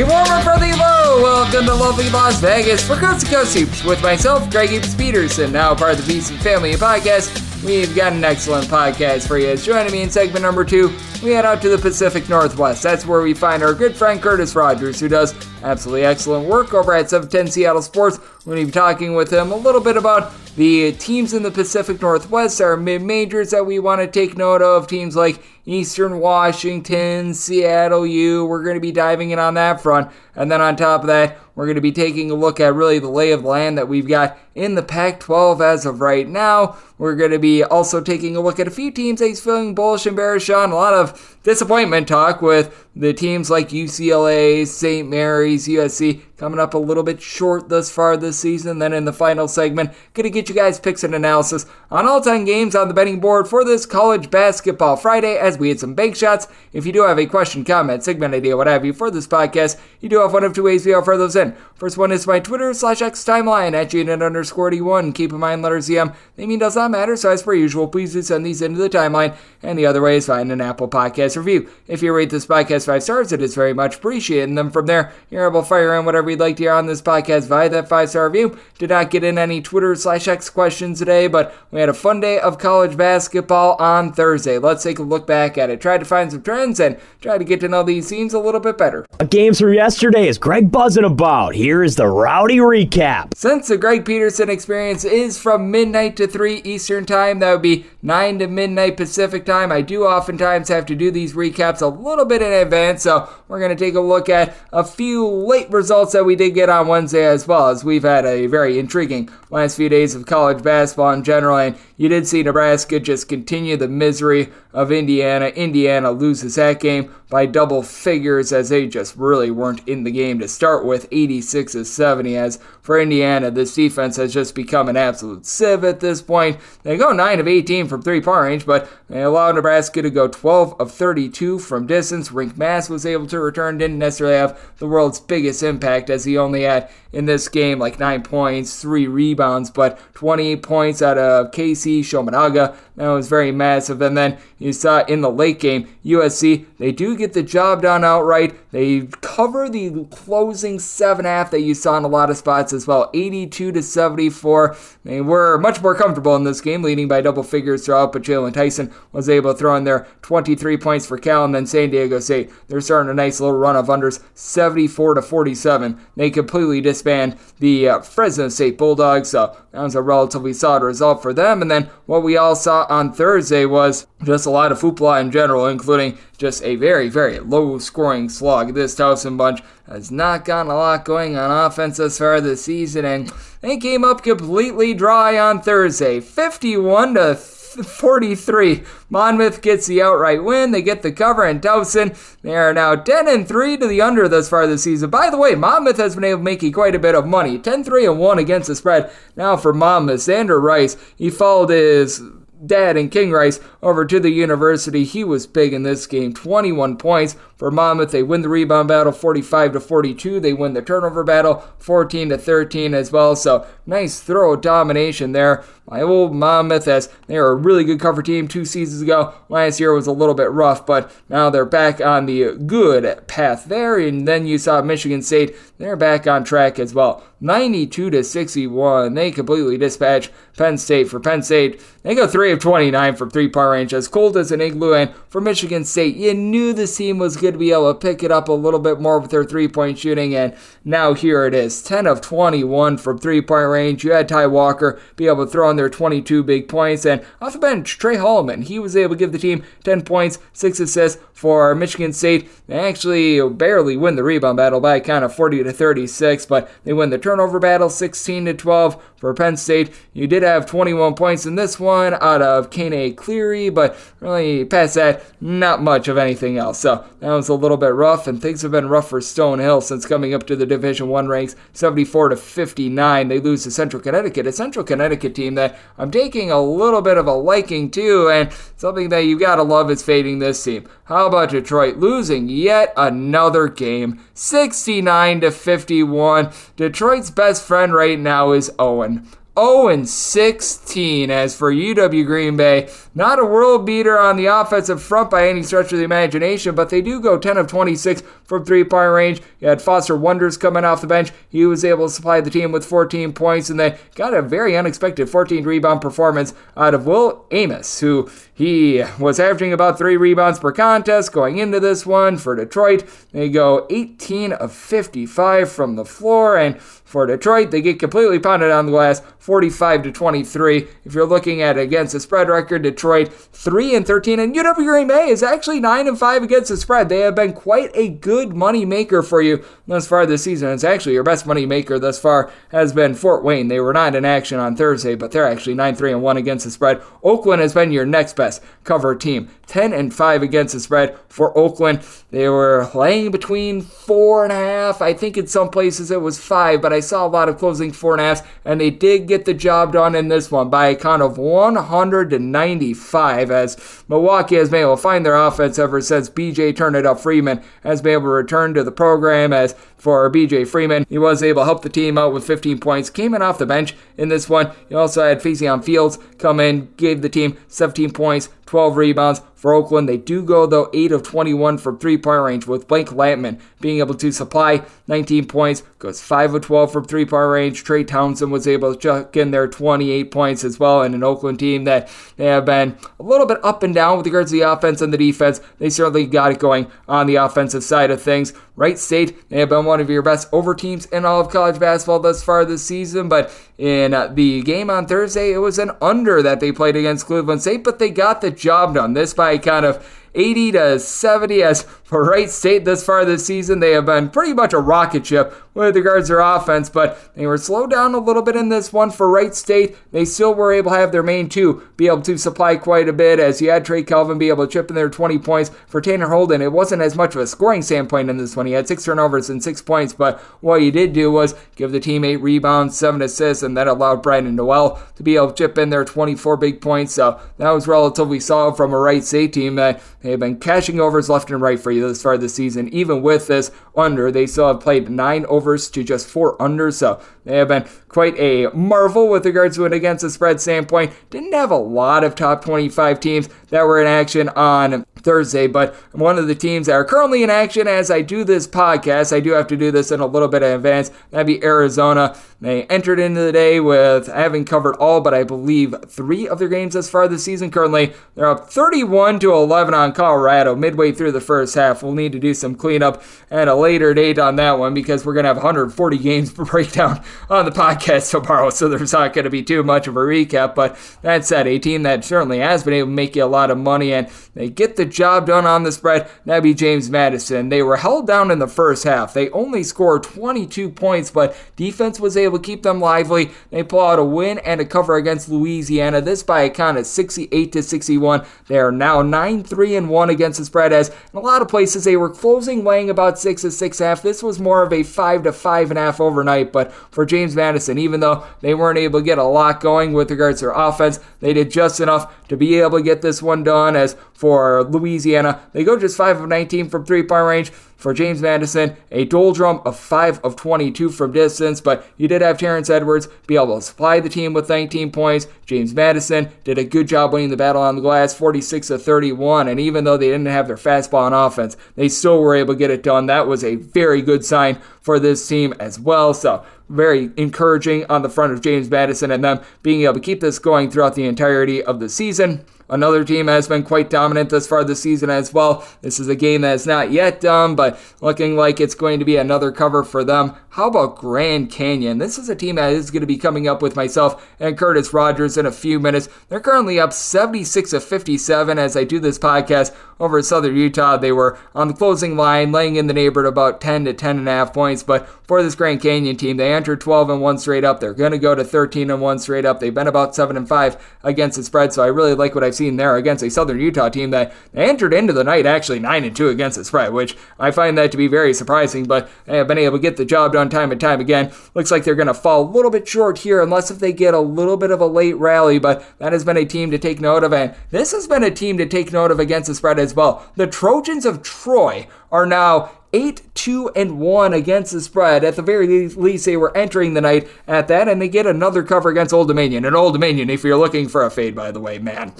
A warmer for the low. Welcome to lovely Las Vegas for Coast to Coast Hoops with myself, Greg Hoops Peterson, now part of the VSiN Family podcast. We've got an excellent podcast for you. Joining me in segment number two, we head out to the Pacific Northwest. That's where we find our good friend Curtis Rogers, who does absolutely excellent work over at 710 Seattle Sports. We're going to be talking with him a little bit about the teams in the Pacific Northwest, our mid majors that we want to take note of. Teams like Eastern Washington, Seattle U. We're going to be diving in on that front. And then on top of that, we're going to be taking a look at really the lay of the land that we've got in the Pac 12 as of right now. We're going to be also taking a look at a few teams that he's feeling bullish and bearish on. A lot of disappointment talk with the teams like UCLA, St. Mary's, USC coming up a little bit short thus far this season. Then in the final segment, going to get you guys picks and analysis on all 10 games on the betting board for this college basketball Friday as we hit some bank shots. If you do have a question, comment, segment idea, what have you for this podcast, you do have one of two ways we offer those in. First one is my Twitter slash X timeline at GNet underscore D1. Keep in mind letters EM. They mean does not matter, so as per usual, please do send these into the timeline. And the other way is find an Apple Podcast review. If you rate this podcast five stars, it is very much appreciated. And then from there, you're able to fire in whatever you'd like to hear on this podcast via that five star review. Did not get in any Twitter slash X questions today, but we had a fun day of college basketball on Thursday. Let's take a look back at it. Try to find some trends and try to get to know these teams a little bit better. Games from yesterday is Greg buzzing about. Here is the rowdy recap. Since the Greg Peterson experience is from midnight to 3 Eastern Time, that would be 9 to midnight Pacific Time. I do oftentimes have to do these recaps a little bit in advance, so we're going to take a look at a few late results that we did get on Wednesday as well, as we've had a very intriguing last few days of college basketball in general, and you did see Nebraska just continue the misery of Indiana. Indiana loses that game by double figures as they just really weren't in the game to start with 86 to 70 as for Indiana this defense has just become an absolute sieve at this point. They go 9 of 18 from three-point range but they allow Nebraska to go 12 of 32 from distance. Rienk Mast was able to return didn't necessarily have the world's biggest impact as he only had in this game like 9 points, 3 rebounds but 28 points out of Keisei Tominaga. That was very massive and then you saw in the late game USC they do get the job done outright. They cover the closing seven half that you saw in a lot of spots as well. 82 to 74. They were much more comfortable in this game, leading by double figures throughout, but Jaylon Tyson was able to throw in there 23 points for Cal, and then San Diego State. They're starting a nice little run of unders, 74 to 47. They completely disband the uh, Fresno State Bulldogs, so that was a relatively solid result for them. And then what we all saw on Thursday was just a lot of football in general, including just a very, very low scoring slog. This Towson bunch has not gotten a lot going on offense thus far this season, and they came up completely dry on Thursday 51 to 43. Monmouth gets the outright win. They get the cover, and Towson, they are now 10 and 3 to the under thus far this season. By the way, Monmouth has been able to make quite a bit of money 10 3 and 1 against the spread. Now for Monmouth, Xander Rice, he followed his dad and King Rice over to the university. He was big in this game 21 points, for Monmouth. They win the rebound battle 45 to 42. They win the turnover battle 14 to 13 as well. So nice throw domination there. My old Monmouth, as they were a really good cover team two seasons ago. Last year was a little bit rough, but now they're back on the good path there. And then you saw Michigan State, they're back on track as well. 92 to 61. They completely dispatch Penn State. For Penn State, they go 3 of 29 from three point range, as cold as an igloo. And for Michigan State, you knew the team was going to be able to pick it up a little bit more with their three point shooting. And now here it is 10 of 21 from three point range. You had Ty Walker be able to throw in their 22 big points. And off the bench, Tre Holloman, he was able to give the team 10 points, 6 assists for Michigan State. They actually barely win the rebound battle by a count of 40 to 36, but they win the turnover battle 16 to 12 for Penn State. You did have 21 points in this one out of Kane Cleary, but really past that, not much of anything else. So that was a little bit rough, and things have been rough for Stonehill since coming up to the Division One ranks, 74 to 59. They lose to Central Connecticut, a Central Connecticut team that I'm taking a little bit of a liking to, and something that you gotta love is fading this team. How about Detroit losing yet another game, 69 to 51? Detroit's best friend right now is oh Owen. 0 16 as for UW Green Bay. Not a world beater on the offensive front by any stretch of the imagination, but they do go 10 of 26 from three point range. You had Foster Wonders coming off the bench. He was able to supply the team with 14 points, and they got a very unexpected 14 rebound performance out of Will Amos, who he was averaging about three rebounds per contest going into this one for Detroit. They go 18 of 55 from the floor, and for Detroit, they get completely pounded on the glass, 45 to 23. If you're looking at it against the spread record, Detroit 3 and 13, and UW Green Bay is actually 9 and 5 against the spread. They have been quite a good money maker for you thus far this season. It's actually your best money maker thus far has been Fort Wayne. They were not in action on Thursday, but they're actually 9 3 and 1 against the spread. Oakland has been your next best cover team, 10 and 5 against the spread for Oakland. They were laying between four and a half. I think in some places it was five, but I saw a lot of closing four and a and they did get the job done in this one by a count of 195 as Milwaukee has been able to find their offense ever since BJ turned it up. Freeman has been able to return to the program as for BJ Freeman. He was able to help the team out with 15 points, came in off the bench in this one. He also had Faizon Fields come in, gave the team 17 points, 12 rebounds for Oakland. They do go, though, 8 of 21 from three point range, with Blake Lampman being able to supply 19 points, goes 5 of 12 from three point range. Trey Townsend was able to chuck in their 28 points as well, and an Oakland team that they have been a little bit up and down with regards to the offense and the defense. They certainly got it going on the offensive side of things. Wright State, they have been one of your best over teams in all of college basketball thus far this season, but in uh, the game on Thursday, it was an under that they played against Cleveland State, but they got the job done. This by kind of 80 to 70 as for Wright State this far this season. They have been pretty much a rocket ship with regards to their offense, but they were slowed down a little bit in this one for Wright State. They still were able to have their main two be able to supply quite a bit as you had Trey Calvin be able to chip in their 20 points. For Tanner Holden, it wasn't as much of a scoring standpoint in this one. He had six turnovers and six points, but what he did do was give the team eight rebounds, seven assists, and that allowed Brandon Noel to be able to chip in their 24 big points. So that was relatively solid from a Wright State team that they have been cashing overs left and right for you this far this season. Even with this under, they still have played nine overs to just four unders. So they have been quite a marvel with regards to an against the spread standpoint. Didn't have a lot of top 25 teams that were in action on Thursday, but one of the teams that are currently in action as I do this podcast, I do have to do this in a little bit in advance. That'd be Arizona. They entered into the day with having covered all, but I believe three of their games thus far this season. Currently, they're up 31 to 11 on Colorado midway through the first half. We'll need to do some cleanup at a later date on that one because we're going to have 140 games to break down on the podcast tomorrow, so there's not going to be too much of a recap. But that said, a team that certainly has been able to make you a lot of money and they get the job done on the spread. That'd be James Madison. They were held down in the first half. They only scored 22 points, but defense was able to keep them lively. They pull out a win and a cover against Louisiana. This by a count of 68 to 61. They are now 9 3 and 1 against the spread. As in a lot of places they were closing, laying about 6 6 half. This was more of a 5 to 5 and a half overnight. But for James Madison, even though they weren't able to get a lot going with regards to their offense, they did just enough to be able to get this one done. As for Louisiana. They go just 5 of 19 from three point range for James Madison, a doldrum of 5 of 22 from distance, but you did have Terrence Edwards be able to supply the team with 19 points. James Madison did a good job winning the battle on the glass, 46 of 31, and even though they didn't have their fastball on offense, they still were able to get it done. That was a very good sign for this team as well. So, very encouraging on the front of James Madison and them being able to keep this going throughout the entirety of the season. Another team has been quite dominant thus far this season as well. This is a game that is not yet done, but looking like it's going to be another cover for them. How about Grand Canyon? This is a team that is going to be coming up with myself and Curtis Rogers in a few minutes. They're currently up 76 of 57 as I do this podcast over Southern Utah. They were on the closing line, laying in the neighborhood about 10 to 10 and a half points. But for this Grand Canyon team, they entered 12 and 1 straight up. They're going to go to 13 and 1 straight up. They've been about 7 and 5 against the spread, so I really like what I've seen there against a Southern Utah team that entered into the night actually 9 and 2 against the spread, which I find that to be very surprising, but they have been able to get the job done time and time again. Looks like they're going to fall a little bit short here unless if they get a little bit of a late rally, but that has been a team to take note of, and this has been a team to take note of against the spread as well. The Trojans of Troy are now 8 2 and 1 against the spread. At the very least, they were entering the night at that, and they get another cover against Old Dominion. And Old Dominion, if you're looking for a fade, by the way, man,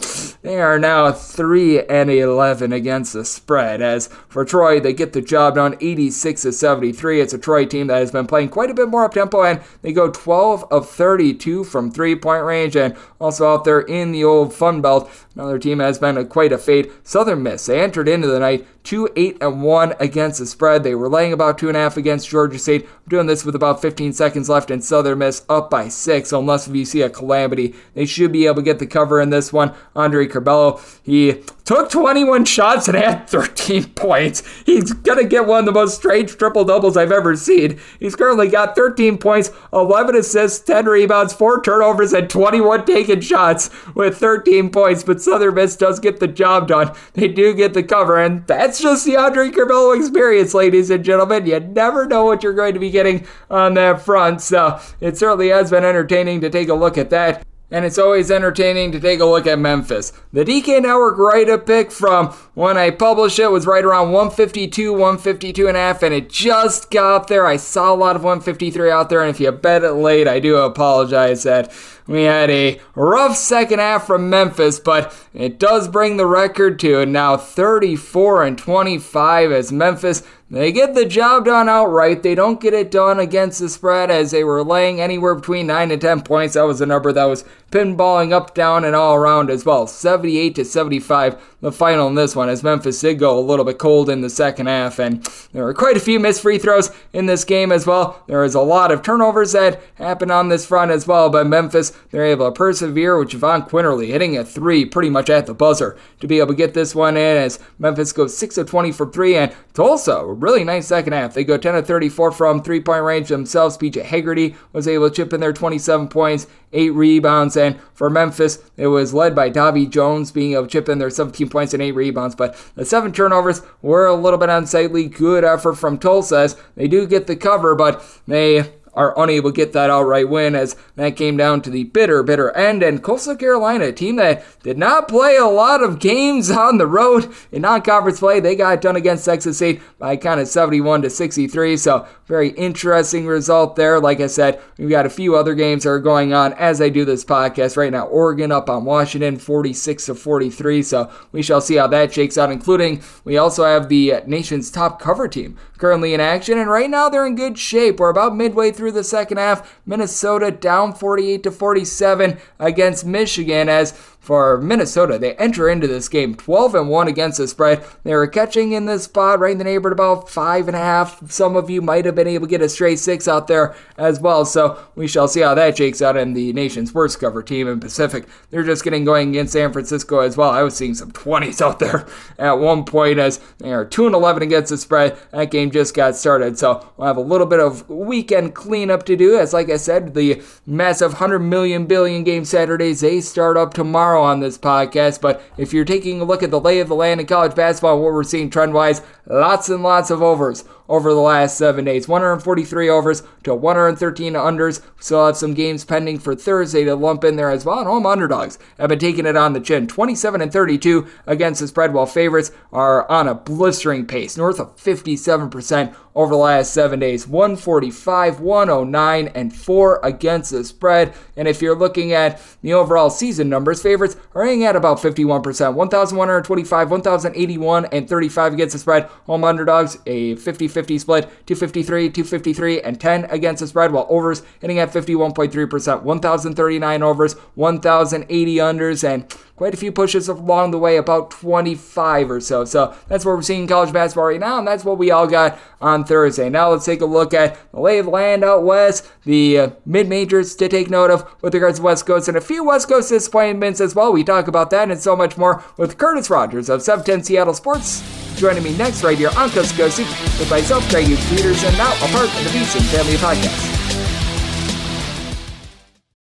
they are now 3 and 11 against the spread. As for Troy, they get the job done 86 to 73. It's a Troy team that has been playing quite a bit more up tempo, and they go 12 of 32 from three point range, and also out there in the old Fun Belt. Another team has been a, quite a fade. Southern Miss, they entered into the night 2 8 and 1 against the spread. They were laying about 2.5 against Georgia State. I'm doing this with about 15 seconds left, and Southern Miss up by 6. Unless you see a calamity, they should be able to get the cover in this one. Andre Curbelo, he took 21 shots and had 13 points. He's going to get one of the most strange triple doubles I've ever seen. He's currently got 13 points, 11 assists, 10 rebounds, 4 turnovers, and 21 taken shots with 13 points. But Southern Miss does get the job done. They do get the cover, and that's just the Andre Curbelo experience, ladies and gentlemen. You never know what you're going to be getting on that front. So it certainly has been entertaining to take a look at that and it's always entertaining to take a look at Memphis. The DK Network write up pick from when I published it was right around 152, 152 and a half, and it just got there. I saw a lot of 153 out there, and if you bet it late, I do apologize that we had a rough second half from Memphis, but it does bring the record to now 34 and 25 as Memphis they get the job done outright. They don't get it done against the spread as they were laying anywhere between 9 and 10 points. That was a number that was pinballing up, down, and all around as well. 78 to 75, the final in this one, as Memphis did go a little bit cold in the second half. And there were quite a few missed free throws in this game as well. There was a lot of turnovers that happened on this front as well. But Memphis, they're able to persevere with Jahvon Quinerly hitting a three pretty much at the buzzer to be able to get this one in as Memphis goes 6 of 20 for three. And Tulsa really nice second half. They go 10 of 34 from three point range themselves. PJ Haggerty was able to chip in their 27 points, eight rebounds, and for Memphis, it was led by Davy Jones being able to chip in their 17 points and eight rebounds. But the seven turnovers were a little bit unsightly. Good effort from Tulsa. They do get the cover, but they are unable to get that outright win as that came down to the bitter, bitter end. And Coastal Carolina, a team that did not play a lot of games on the road in non-conference play, they got done against Texas State by kind of 71 to 63. So very interesting result there. Like I said, we've got a few other games that are going on as I do this podcast right now. Oregon up on Washington, 46 to 43. So we shall see how that shakes out. Including we also have the nation's top cover team currently in action, and right now they're in good shape. We're about midway through the second half. Minnesota down 48 to 47 against Michigan as for Minnesota. They enter into this game 12 and 1 against the spread. They were catching in this spot right in the neighborhood about five and a half. Some of you might have been able to get a straight six out there as well. So we shall see how that shakes out in the nation's worst cover team in Pacific. They're just getting going against San Francisco as well. I was seeing some 20s out there at one point as they are 2 and 11 against the spread. That game just got started. So we'll have a little bit of weekend cleanup to do. As like I said, the massive 100 million billion game Saturdays, they start up tomorrow tomorrow on this podcast. But if you're taking a look at the lay of the land in college basketball, what we're seeing trend wise, lots and lots of overs over the last seven days. 143 overs to 113 unders. We still have some games pending for Thursday to lump in there as well. And home underdogs have been taking it on the chin. 27 and 32 against the spread, while favorites are on a blistering pace, north of 57% over the last seven days 145, 109, and 4 against the spread. And if you're looking at the overall season numbers, favorites are hanging at about 51%, 1,125, 1,081, and 35 against the spread. Home underdogs, a 50 50 split, 253, 253, and 10 against the spread, while overs hitting at 51.3%, 1,039 overs, 1,080 unders, and quite a few pushes along the way, about 25 or so. So that's what we're seeing in college basketball right now, and that's what we all got on Thursday. Now let's take a look at the lay of the land out west, the uh, mid majors to take note of with regards to West Coast, and a few West Coast disappointments as well. We talk about that and so much more with Curtis Rogers of 710 Seattle Sports. Joining me next right here on Coast to Coast with myself, Greg Peters, and now a part of the VSiN Family Podcast.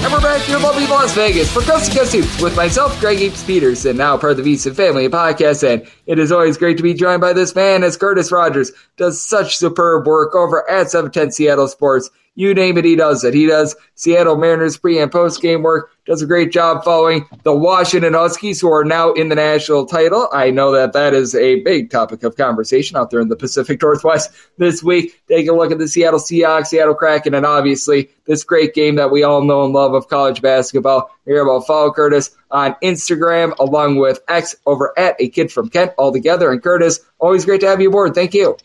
And we're back here in lovely Las Vegas for Coast to Coast Hoops with myself, Greg Apes Peterson, now part of the VSiN family podcast. And it is always great to be joined by this man as Curtis Rogers does such superb work over at 710 Seattle Sports. You name it, he does it. He does Seattle Mariners pre and post game work, does a great job following the Washington Huskies, who are now in the national title. I know that that is a big topic of conversation out there in the Pacific Northwest this week. Take a look at the Seattle Seahawks, Seattle Kraken, and obviously this great game that we all know and love of college basketball. Here about follow Curtis on Instagram along with X over at a kid from Kent all together. And Curtis, always great to have you aboard. Thank you.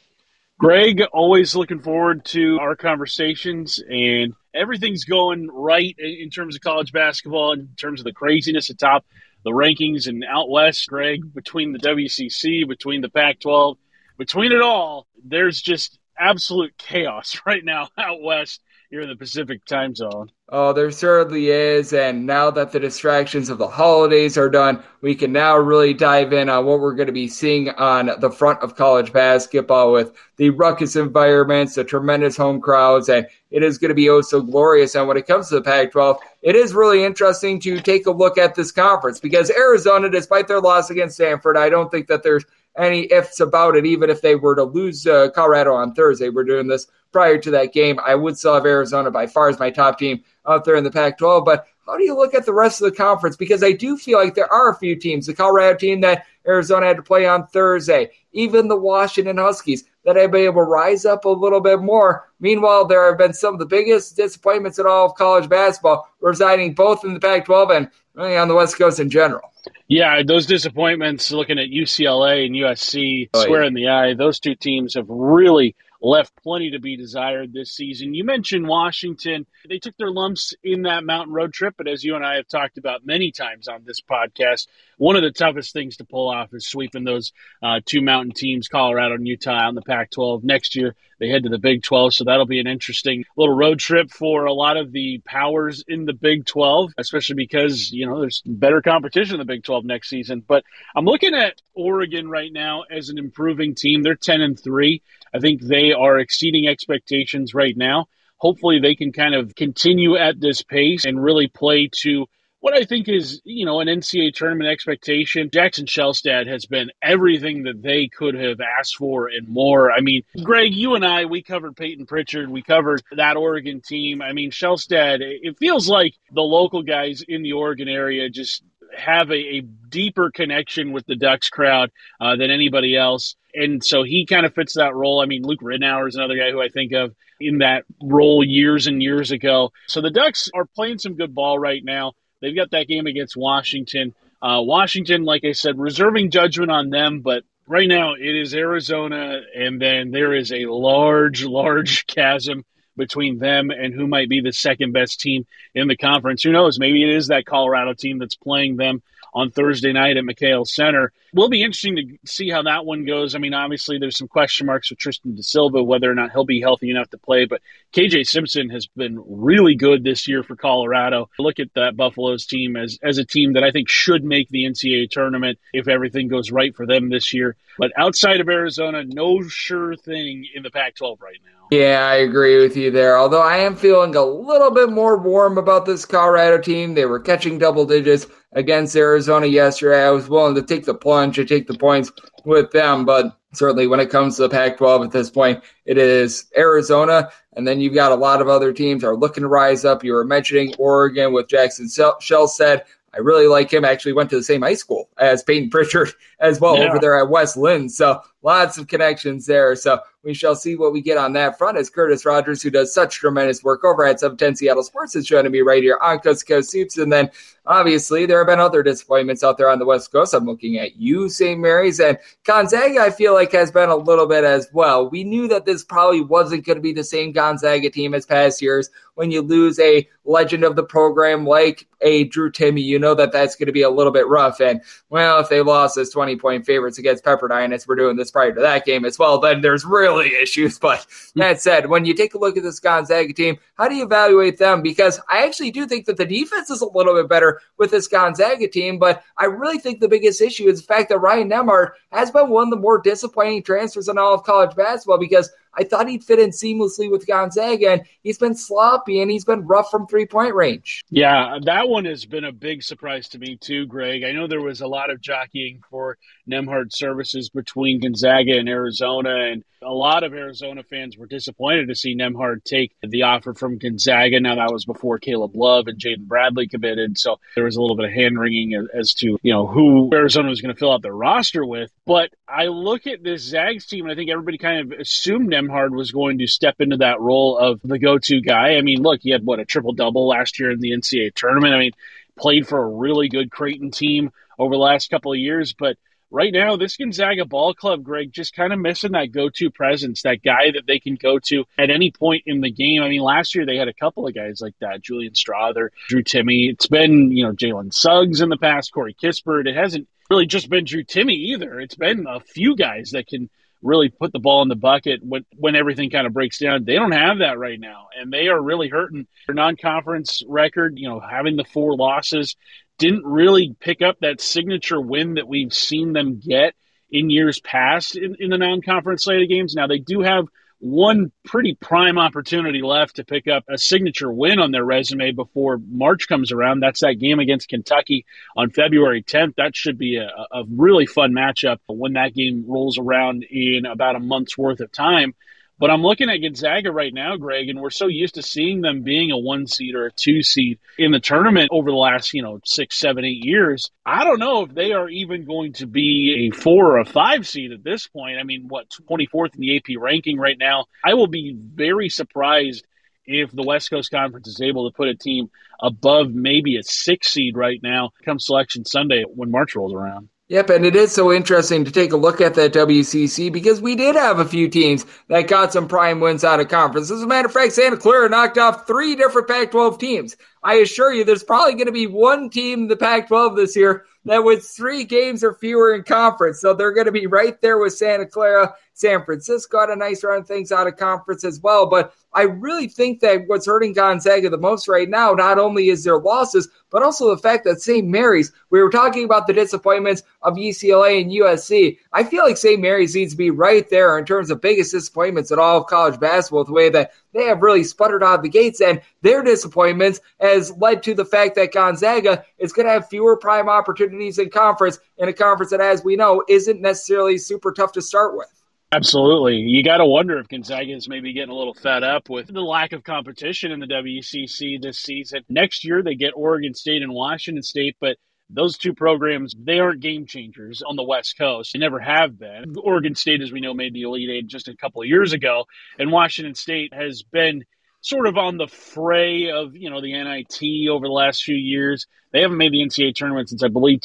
Greg, always looking forward to our conversations and everything's going right in terms of college basketball, in terms of the craziness atop the rankings and out west, Greg, between the WCC, between the Pac 12, between it all, there's just absolute chaos right now out west here in the Pacific time zone. Oh, there certainly is. And now that the distractions of the holidays are done, we can now really dive in on what we're going to be seeing on the front of college basketball with the ruckus environments, the tremendous home crowds, and it is going to be oh so glorious. And when it comes to the Pac 12, it is really interesting to take a look at this conference because Arizona, despite their loss against Stanford, I don't think that there's any ifs about it, even if they were to lose uh, Colorado on Thursday. We're doing this prior to that game. I would still have Arizona by far as my top team out there in the Pac 12. But how do you look at the rest of the conference? Because I do feel like there are a few teams, the Colorado team that Arizona had to play on Thursday, even the Washington Huskies, that have been able to rise up a little bit more. Meanwhile, there have been some of the biggest disappointments in all of college basketball, residing both in the Pac 12 and really on the West Coast in general. Yeah, those disappointments looking at UCLA and USC oh, square yeah. in the eye, those two teams have really left plenty to be desired this season. You mentioned Washington. They took their lumps in that mountain road trip, but as you and I have talked about many times on this podcast, one of the toughest things to pull off is sweeping those uh, two mountain teams, Colorado and Utah, on the Pac 12. Next year, they head to the Big 12, so that'll be an interesting little road trip for a lot of the powers in the Big 12, especially because, you know, there's better competition in the Big 12 next season. But I'm looking at Oregon right now as an improving team. They're 10 and 3. I think they are exceeding expectations right now. Hopefully, they can kind of continue at this pace and really play to what I think is, you know, an NCAA tournament expectation. Jackson Shelstad has been everything that they could have asked for and more. I mean, Greg, you and I, we covered Payton Pritchard. We covered that Oregon team. I mean, Shelstad, it feels like the local guys in the Oregon area just have a, a deeper connection with the Ducks crowd uh, than anybody else. And so he kind of fits that role. I mean, Luke Ridnour is another guy who I think of in that role years and years ago. So the Ducks are playing some good ball right now. They've got that game against Washington. Uh, Washington, like I said, reserving judgment on them, but right now it is Arizona, and then there is a large, large chasm between them and who might be the second best team in the conference. Who knows? Maybe it is that Colorado team that's playing them on Thursday night at McKale Center. Will be interesting to see how that one goes. I mean, obviously there's some question marks with Tristan da Silva whether or not he'll be healthy enough to play, but KJ Simpson has been really good this year for Colorado. Look at that Buffaloes team as as a team that I think should make the NCAA tournament if everything goes right for them this year. But outside of Arizona, no sure thing in the Pac-12 right now. Yeah, I agree with you there. Although I am feeling a little bit more warm about this Colorado team. They were catching double digits against Arizona yesterday. I was willing to take the plunge and take the points with them, but certainly when it comes to the Pac 12 at this point, it is Arizona. And then you've got a lot of other teams are looking to rise up. You were mentioning Oregon with Jackson Shelstad, I really like him. Actually, went to the same high school as Payton Pritchard as well yeah. over there at West Linn. So lots of connections there. So we shall see what we get on that front as Curtis Rogers, who does such tremendous work over at 710 Seattle Sports, is joining me right here on Coast Coast Hoops. And then obviously there have been other disappointments out there on the West Coast. I'm looking at you, St. Mary's, and Gonzaga, I feel like has been a little bit as well. We knew that this probably wasn't going to be the same Gonzaga team as past years. When you lose a legend of the program like a Drew Timme, you know that that's going to be a little bit rough. And well, if they lost as 20 point favorites against Pepperdine as we're doing this prior to that game as well, then there's really issues. But that said, when you take a look at this Gonzaga team, how do you evaluate them? Because I actually do think that the defense is a little bit better with this Gonzaga team, but I really think the biggest issue is the fact that Ryan Nembhard has been one of the more disappointing transfers in all of college basketball because I thought he'd fit in seamlessly with Gonzaga, and he's been sloppy and he's been rough from three point range. Yeah, that one has been a big surprise to me too, Greg. I know there was a lot of jockeying for Nembhard services between Gonzaga and Arizona, and a lot of Arizona fans were disappointed to see Nembhard take the offer from Gonzaga. Now that was before Caleb Love and Jaden Bradley committed, so there was a little bit of hand wringing as to you know who Arizona was going to fill out their roster with. But I look at this Zags team, and I think everybody kind of assumed Nembhard was going to step into that role of the go-to guy. I mean, look, he had what a triple double last year in the NCAA tournament. I mean, played for a really good Creighton team over the last couple of years, but right now, this Gonzaga ball club, Greg, just kind of missing that go to presence, that guy that they can go to at any point in the game. I mean, last year they had a couple of guys like that Julian Strawther, Drew Timme. It's been, you know, Jalen Suggs in the past, Corey Kispert. It hasn't really just been Drew Timme either. It's been a few guys that can really put the ball in the bucket when when everything kind of breaks down. They don't have that right now, and they are really hurting. Their non-conference record, you know, having the four losses, didn't really pick up that signature win that we've seen them get in years past in, in the non-conference slate of games. Now they do have one pretty prime opportunity left to pick up a signature win on their resume before March comes around. That's that game against Kentucky on February 10th. That should be a, a really fun matchup when that game rolls around in about a month's worth of time. But I'm looking at Gonzaga right now, Greg, and we're so used to seeing them being a one seed or a two seed in the tournament over the last, you know, six, seven, eight years. I don't know if they are even going to be a four or a five seed at this point. I mean, what, 24th in the AP ranking right now? I will be very surprised if the West Coast Conference is able to put a team above maybe a six seed right now come selection Sunday when March rolls around. Yep, and it is so interesting to take a look at that WCC because we did have a few teams that got some prime wins out of conference. As a matter of fact, Santa Clara knocked off three different Pac 12 teams. I assure you, there's probably going to be one team in the Pac 12 this year that with three games or fewer in conference. So they're going to be right there with Santa Clara. San Francisco had a nice run of things out of conference as well. But I really think that what's hurting Gonzaga the most right now, not only is their losses, but also the fact that St. Mary's, we were talking about the disappointments of UCLA and USC. I feel like St. Mary's needs to be right there in terms of biggest disappointments in all of college basketball, the way that they have really sputtered out of the gates, and their disappointments has led to the fact that Gonzaga is going to have fewer prime opportunities in conference, in a conference that, as we know, isn't necessarily super tough to start with. Absolutely. You got to wonder if Gonzaga is maybe getting a little fed up with the lack of competition in the WCC this season. Next year, they get Oregon State and Washington State, but those two programs, they aren't game changers on the West Coast. They never have been. Oregon State, as we know, made the Elite Eight just a couple of years ago, and Washington State has been sort of on the fray of you know the NIT over the last few years. They haven't made the NCAA tournament since I believe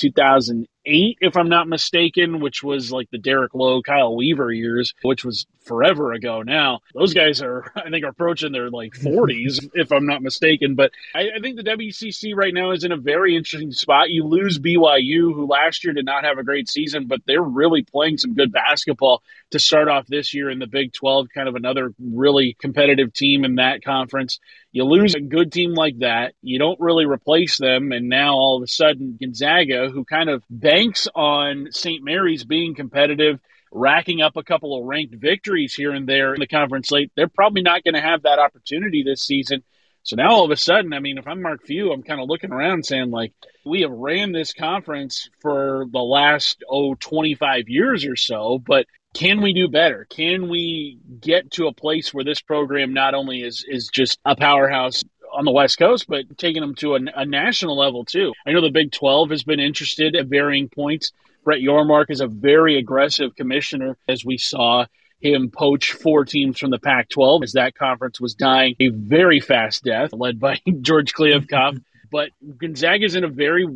2008, if I'm not mistaken, which was like the Derrick Low, Kyle Weaver years, which was forever ago now. Those guys are, I think, are approaching their like 40s, if I'm not mistaken. But I, I think the WCC right now is in a very interesting spot. You lose BYU, who last year did not have a great season, but they're really playing some good basketball to start off this year in the Big 12, kind of another really competitive team in that conference. You lose a good team like that, you don't really replace them, and now all of a sudden Gonzaga, who kind of banks on St. Mary's being competitive, racking up a couple of ranked victories here and there in the conference late, they're probably not going to have that opportunity this season. So now all of a sudden, I mean, if I'm Mark Few, I'm kind of looking around saying, like, we have ran this conference for the last, oh, 25 years or so, but can we do better? Can we get to a place where this program not only is is just a powerhouse on the West Coast, but taking them to a, a national level too? I know the Big 12 has been interested at varying points. Brett Yormark is a very aggressive commissioner, as we saw him poach four teams from the Pac 12 as that conference was dying a very fast death, led by George Kliavkoff. but Gonzaga is in a very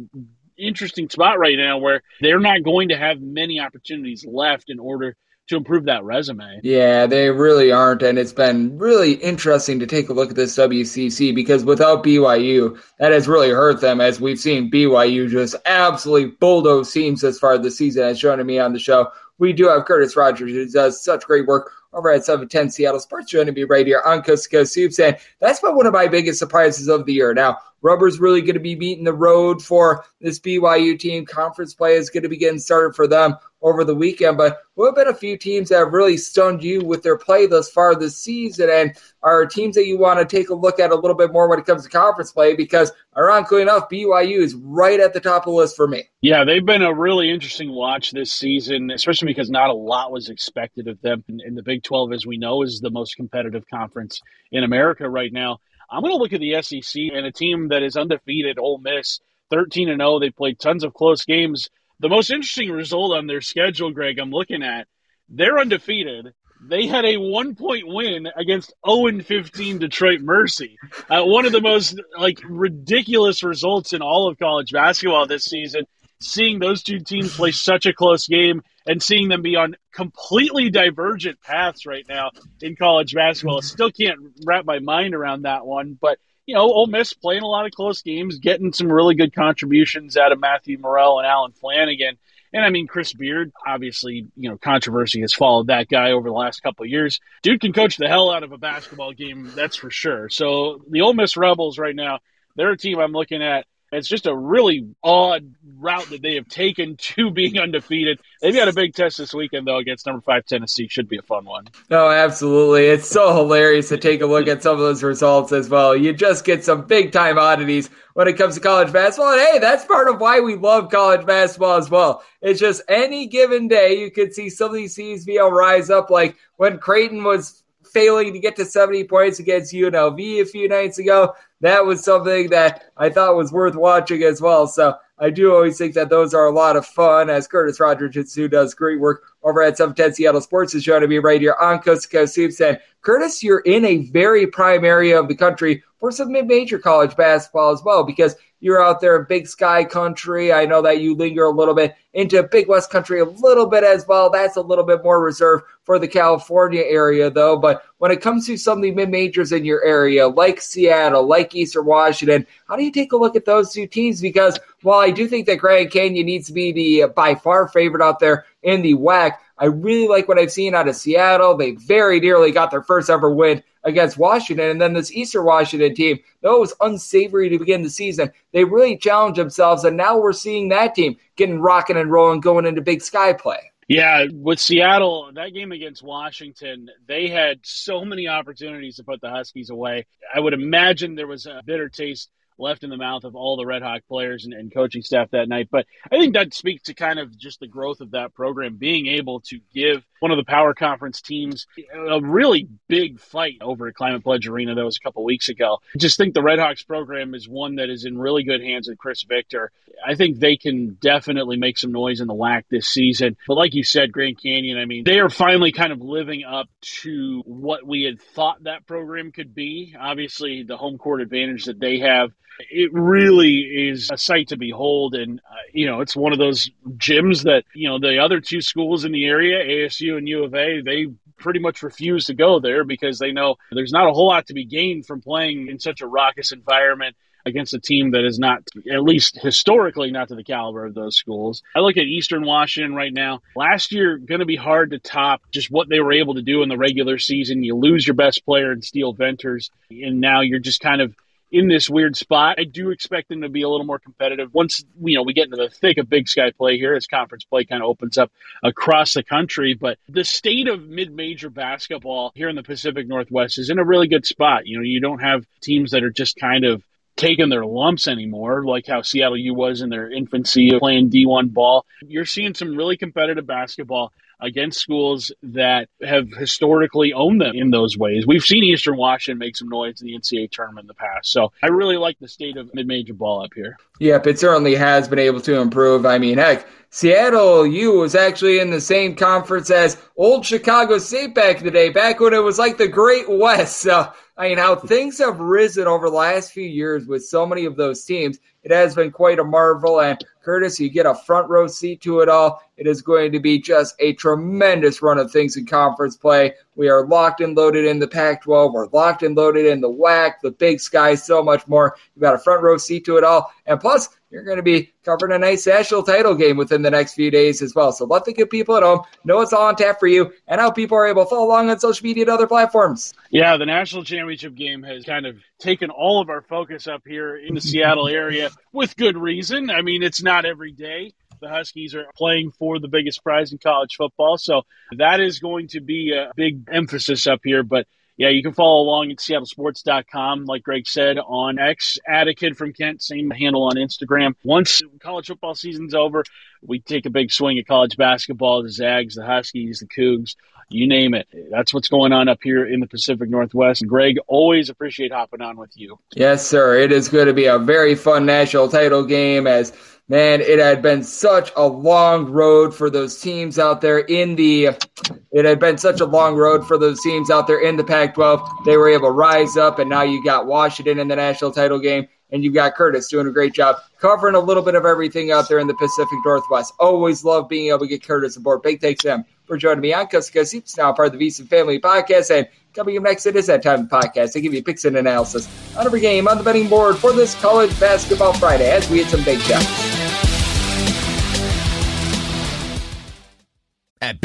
interesting spot right now where they're not going to have many opportunities left in order to improve that resume. Yeah, they really aren't. And it's been really interesting to take a look at this WCC because without BYU, that has really hurt them as we've seen BYU just absolutely bulldoze teams as far as the season has shown to me on the show we do have Curtis Rogers, who does such great work over at 710 Seattle Sports. Joining be right here on Coast to Coast Hoops. And that's been one of my biggest surprises of the year. Now, Rubber's really going to be meeting the road for this BYU team. Conference play is going to be getting started for them over the weekend. But what have been a few teams that have really stunned you with their play thus far this season and are teams that you want to take a look at a little bit more when it comes to conference play? Because ironically enough, BYU is right at the top of the list for me. Yeah, they've been a really interesting watch this season, especially because not a lot was expected of them. In the Big 12, as we know, is the most competitive conference in America right now. I'm going to look at the SEC and a team that is undefeated, Ole Miss, 13 and 0. They played tons of close games the most interesting result on their schedule, Greg, I'm looking at, they're undefeated. They had a one point win against 0 15 Detroit Mercy. Uh, one of the most like ridiculous results in all of college basketball this season. Seeing those two teams play such a close game and seeing them be on completely divergent paths right now in college basketball. I still can't wrap my mind around that one, but you know, Ole Miss playing a lot of close games, getting some really good contributions out of Matthew Murrell and Allen Flanigan. And I mean, Chris Beard, obviously, you know, controversy has followed that guy over the last couple years. Dude can coach the hell out of a basketball game, that's for sure. So the Ole Miss Rebels right now, they're a team I'm looking at it's just a really odd route that they have taken to being undefeated. They've got a big test this weekend, though, against number five Tennessee. Should be a fun one. No, absolutely. It's so hilarious to take a look at some of those results as well. You just get some big time oddities when it comes to college basketball. And hey, that's part of why we love college basketball as well. It's just any given day you could see some of these CSVL rise up, like when Creighton was failing to get to 70 points against UNLV a few nights ago that was something that I thought was worth watching as well. So I do always think that those are a lot of fun as Curtis Rogers, who does great work over at 710 Seattle Sports, is joining me right here on Coast to Coast Hoops. And Curtis, you're in a very prime area of the country for some mid-major college basketball as well because you're out there in Big Sky country. I know that you linger a little bit into Big West country a little bit as well. That's a little bit more reserved for the California area though. But when it comes to some of the mid-majors in your area, like Seattle, like Eastern Washington, how do you take a look at those two teams? Because while I do think that Grand Canyon needs to be the by far favorite out there in the WAC, I really like what I've seen out of Seattle. They very nearly got their first ever win against Washington. And then this Eastern Washington team, though it was unsavory to begin the season, they really challenged themselves. And now we're seeing that team getting rocking and rolling going into big sky play. Yeah, with Seattle, that game against Washington, they had so many opportunities to put the Huskies away. I would imagine there was a bitter taste left in the mouth of all the Red Hawk players and, and, coaching staff that night. But I think that speaks to kind of just the growth of that program, being able to give one of the power conference teams a really big fight over at Climate Pledge Arena that was a couple weeks ago. I just think the Red Hawks program is one that is in really good hands with Chris Victor. I think they can definitely make some noise in the WAC this season. But like you said, Grand Canyon, I mean, they are finally kind of living up to what we had thought that program could be. Obviously, the home court advantage that they have it really is a sight to behold. And, uh, you know, it's one of those gyms that, you know, the other two schools in the area, ASU and U of A, they pretty much refuse to go there because they know there's not a whole lot to be gained from playing in such a raucous environment against a team that is not, at least historically, not to the caliber of those schools. I look at Eastern Washington right now. Last year, going to be hard to top just what they were able to do in the regular season. You lose your best player in Steele Venters, and now you're just kind of in this weird spot. I do expect them to be a little more competitive once you know we get into the thick of Big Sky play here as conference play kind of opens up across the country. But the state of mid-major basketball here in the Pacific Northwest is in a really good spot. You know, you don't have teams that are just kind of taking their lumps anymore, like how Seattle U was in their infancy of playing D1 ball. You're seeing some really competitive basketball against schools that have historically owned them in those ways. We've seen Eastern Washington make some noise in the NCAA tournament in the past. So I really like the state of mid major ball up here. Yep, it certainly has been able to improve. I mean, heck, Seattle U was actually in the same conference as old Chicago State back in the day, back when it was like the Great West. So, I mean, how things have risen over the last few years with so many of those teams, it has been quite a marvel. And Curtis, you get a front row seat to it all. It is going to be just a tremendous run of things in conference play. We are locked and loaded in the Pac 12. We're locked and loaded in the WAC, the Big Sky, so much more. You've got a front row seat to it all. And plus, you're going to be covering a nice national title game within the next few days as well. So let the good people at home know it's all on tap for you and how people are able to follow along on social media and other platforms. Yeah, the national championship game has kind of taken all of our focus up here in the Seattle area with good reason. I mean, it's not every day the Huskies are playing for the biggest prize in college football. So that is going to be a big emphasis up here. But yeah, you can follow along at seattlesports.com, like Greg said, on X. Add a kid from Kent, same handle on Instagram. Once college football season's over, we take a big swing at college basketball, the Zags, the Huskies, the Cougs, you name it. That's what's going on up here in the Pacific Northwest. And Greg, always appreciate hopping on with you. Yes, sir. It is going to be a very fun national title game as man, it had been such a long road for those teams out there in the. It had been such a long road for those teams out there in the Pac-12. They were able to rise up, and now you got Washington in the national title game, and you've got Curtis doing a great job covering a little bit of everything out there in the Pacific Northwest. Always love being able to get Curtis aboard. Big thanks to him for joining me on Cuscus. He's now part of the VSiN Family Podcast, and Coming up next, it is that time of the podcast to give you picks and analysis on every game on the betting board for this college basketball Friday as we hit some big shots.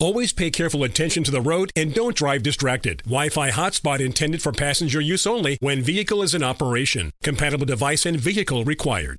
Always pay careful attention to the road and don't drive distracted. Wi-Fi hotspot intended for passenger use only when vehicle is in operation. Compatible device and vehicle required.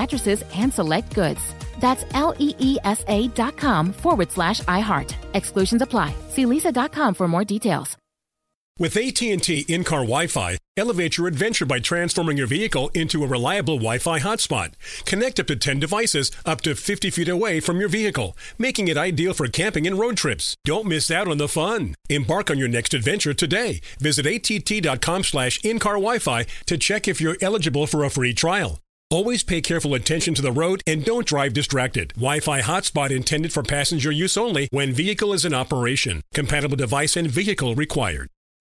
mattresses and select goods. That's L E E S A dot com forward slash iHeart. Exclusions apply. See leesa.com for more details. With AT&T in-car Wi-Fi, Elevate your adventure by transforming your vehicle into a reliable Wi Fi hotspot. Connect up to 10 devices up to 50 feet away from your vehicle, making it ideal for camping and road trips. Don't miss out on the fun. Embark on your next adventure today. Visit att.com slash in-car Wi-Fi to check if you're eligible for a free trial. Always pay careful attention to the road and don't drive distracted. Wi-Fi hotspot intended for passenger use only when vehicle is in operation. Compatible device and vehicle required.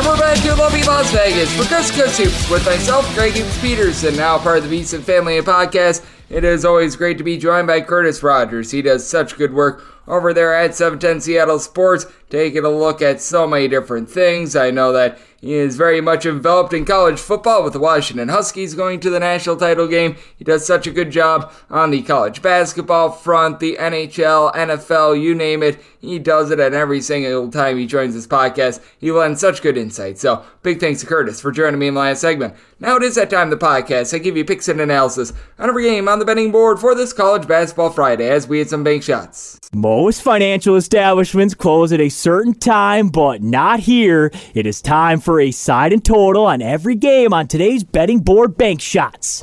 And we're back to lovely Las Vegas for Good Soups with myself, Greg Hughes Peterson, now part of the Family and Podcast. It is always great to be joined by Curtis Rogers. He does such good work over there at 710 Seattle Sports, taking a look at so many different things. I know that he is very much enveloped in college football with the Washington Huskies going to the national title game. He does such a good job on the college basketball front, the NHL, NFL, you name it. He does it at every single time he joins this podcast. He lends such good insight. So, big thanks to Curtis for joining me in the last segment. Now it is that time of the podcast. I give you picks and analysis on every game on the betting board for this college basketball Friday as we hit some bank shots. Most financial establishments close at a certain time, but not here. It is time for a side and total on every game on today's betting board bank shots.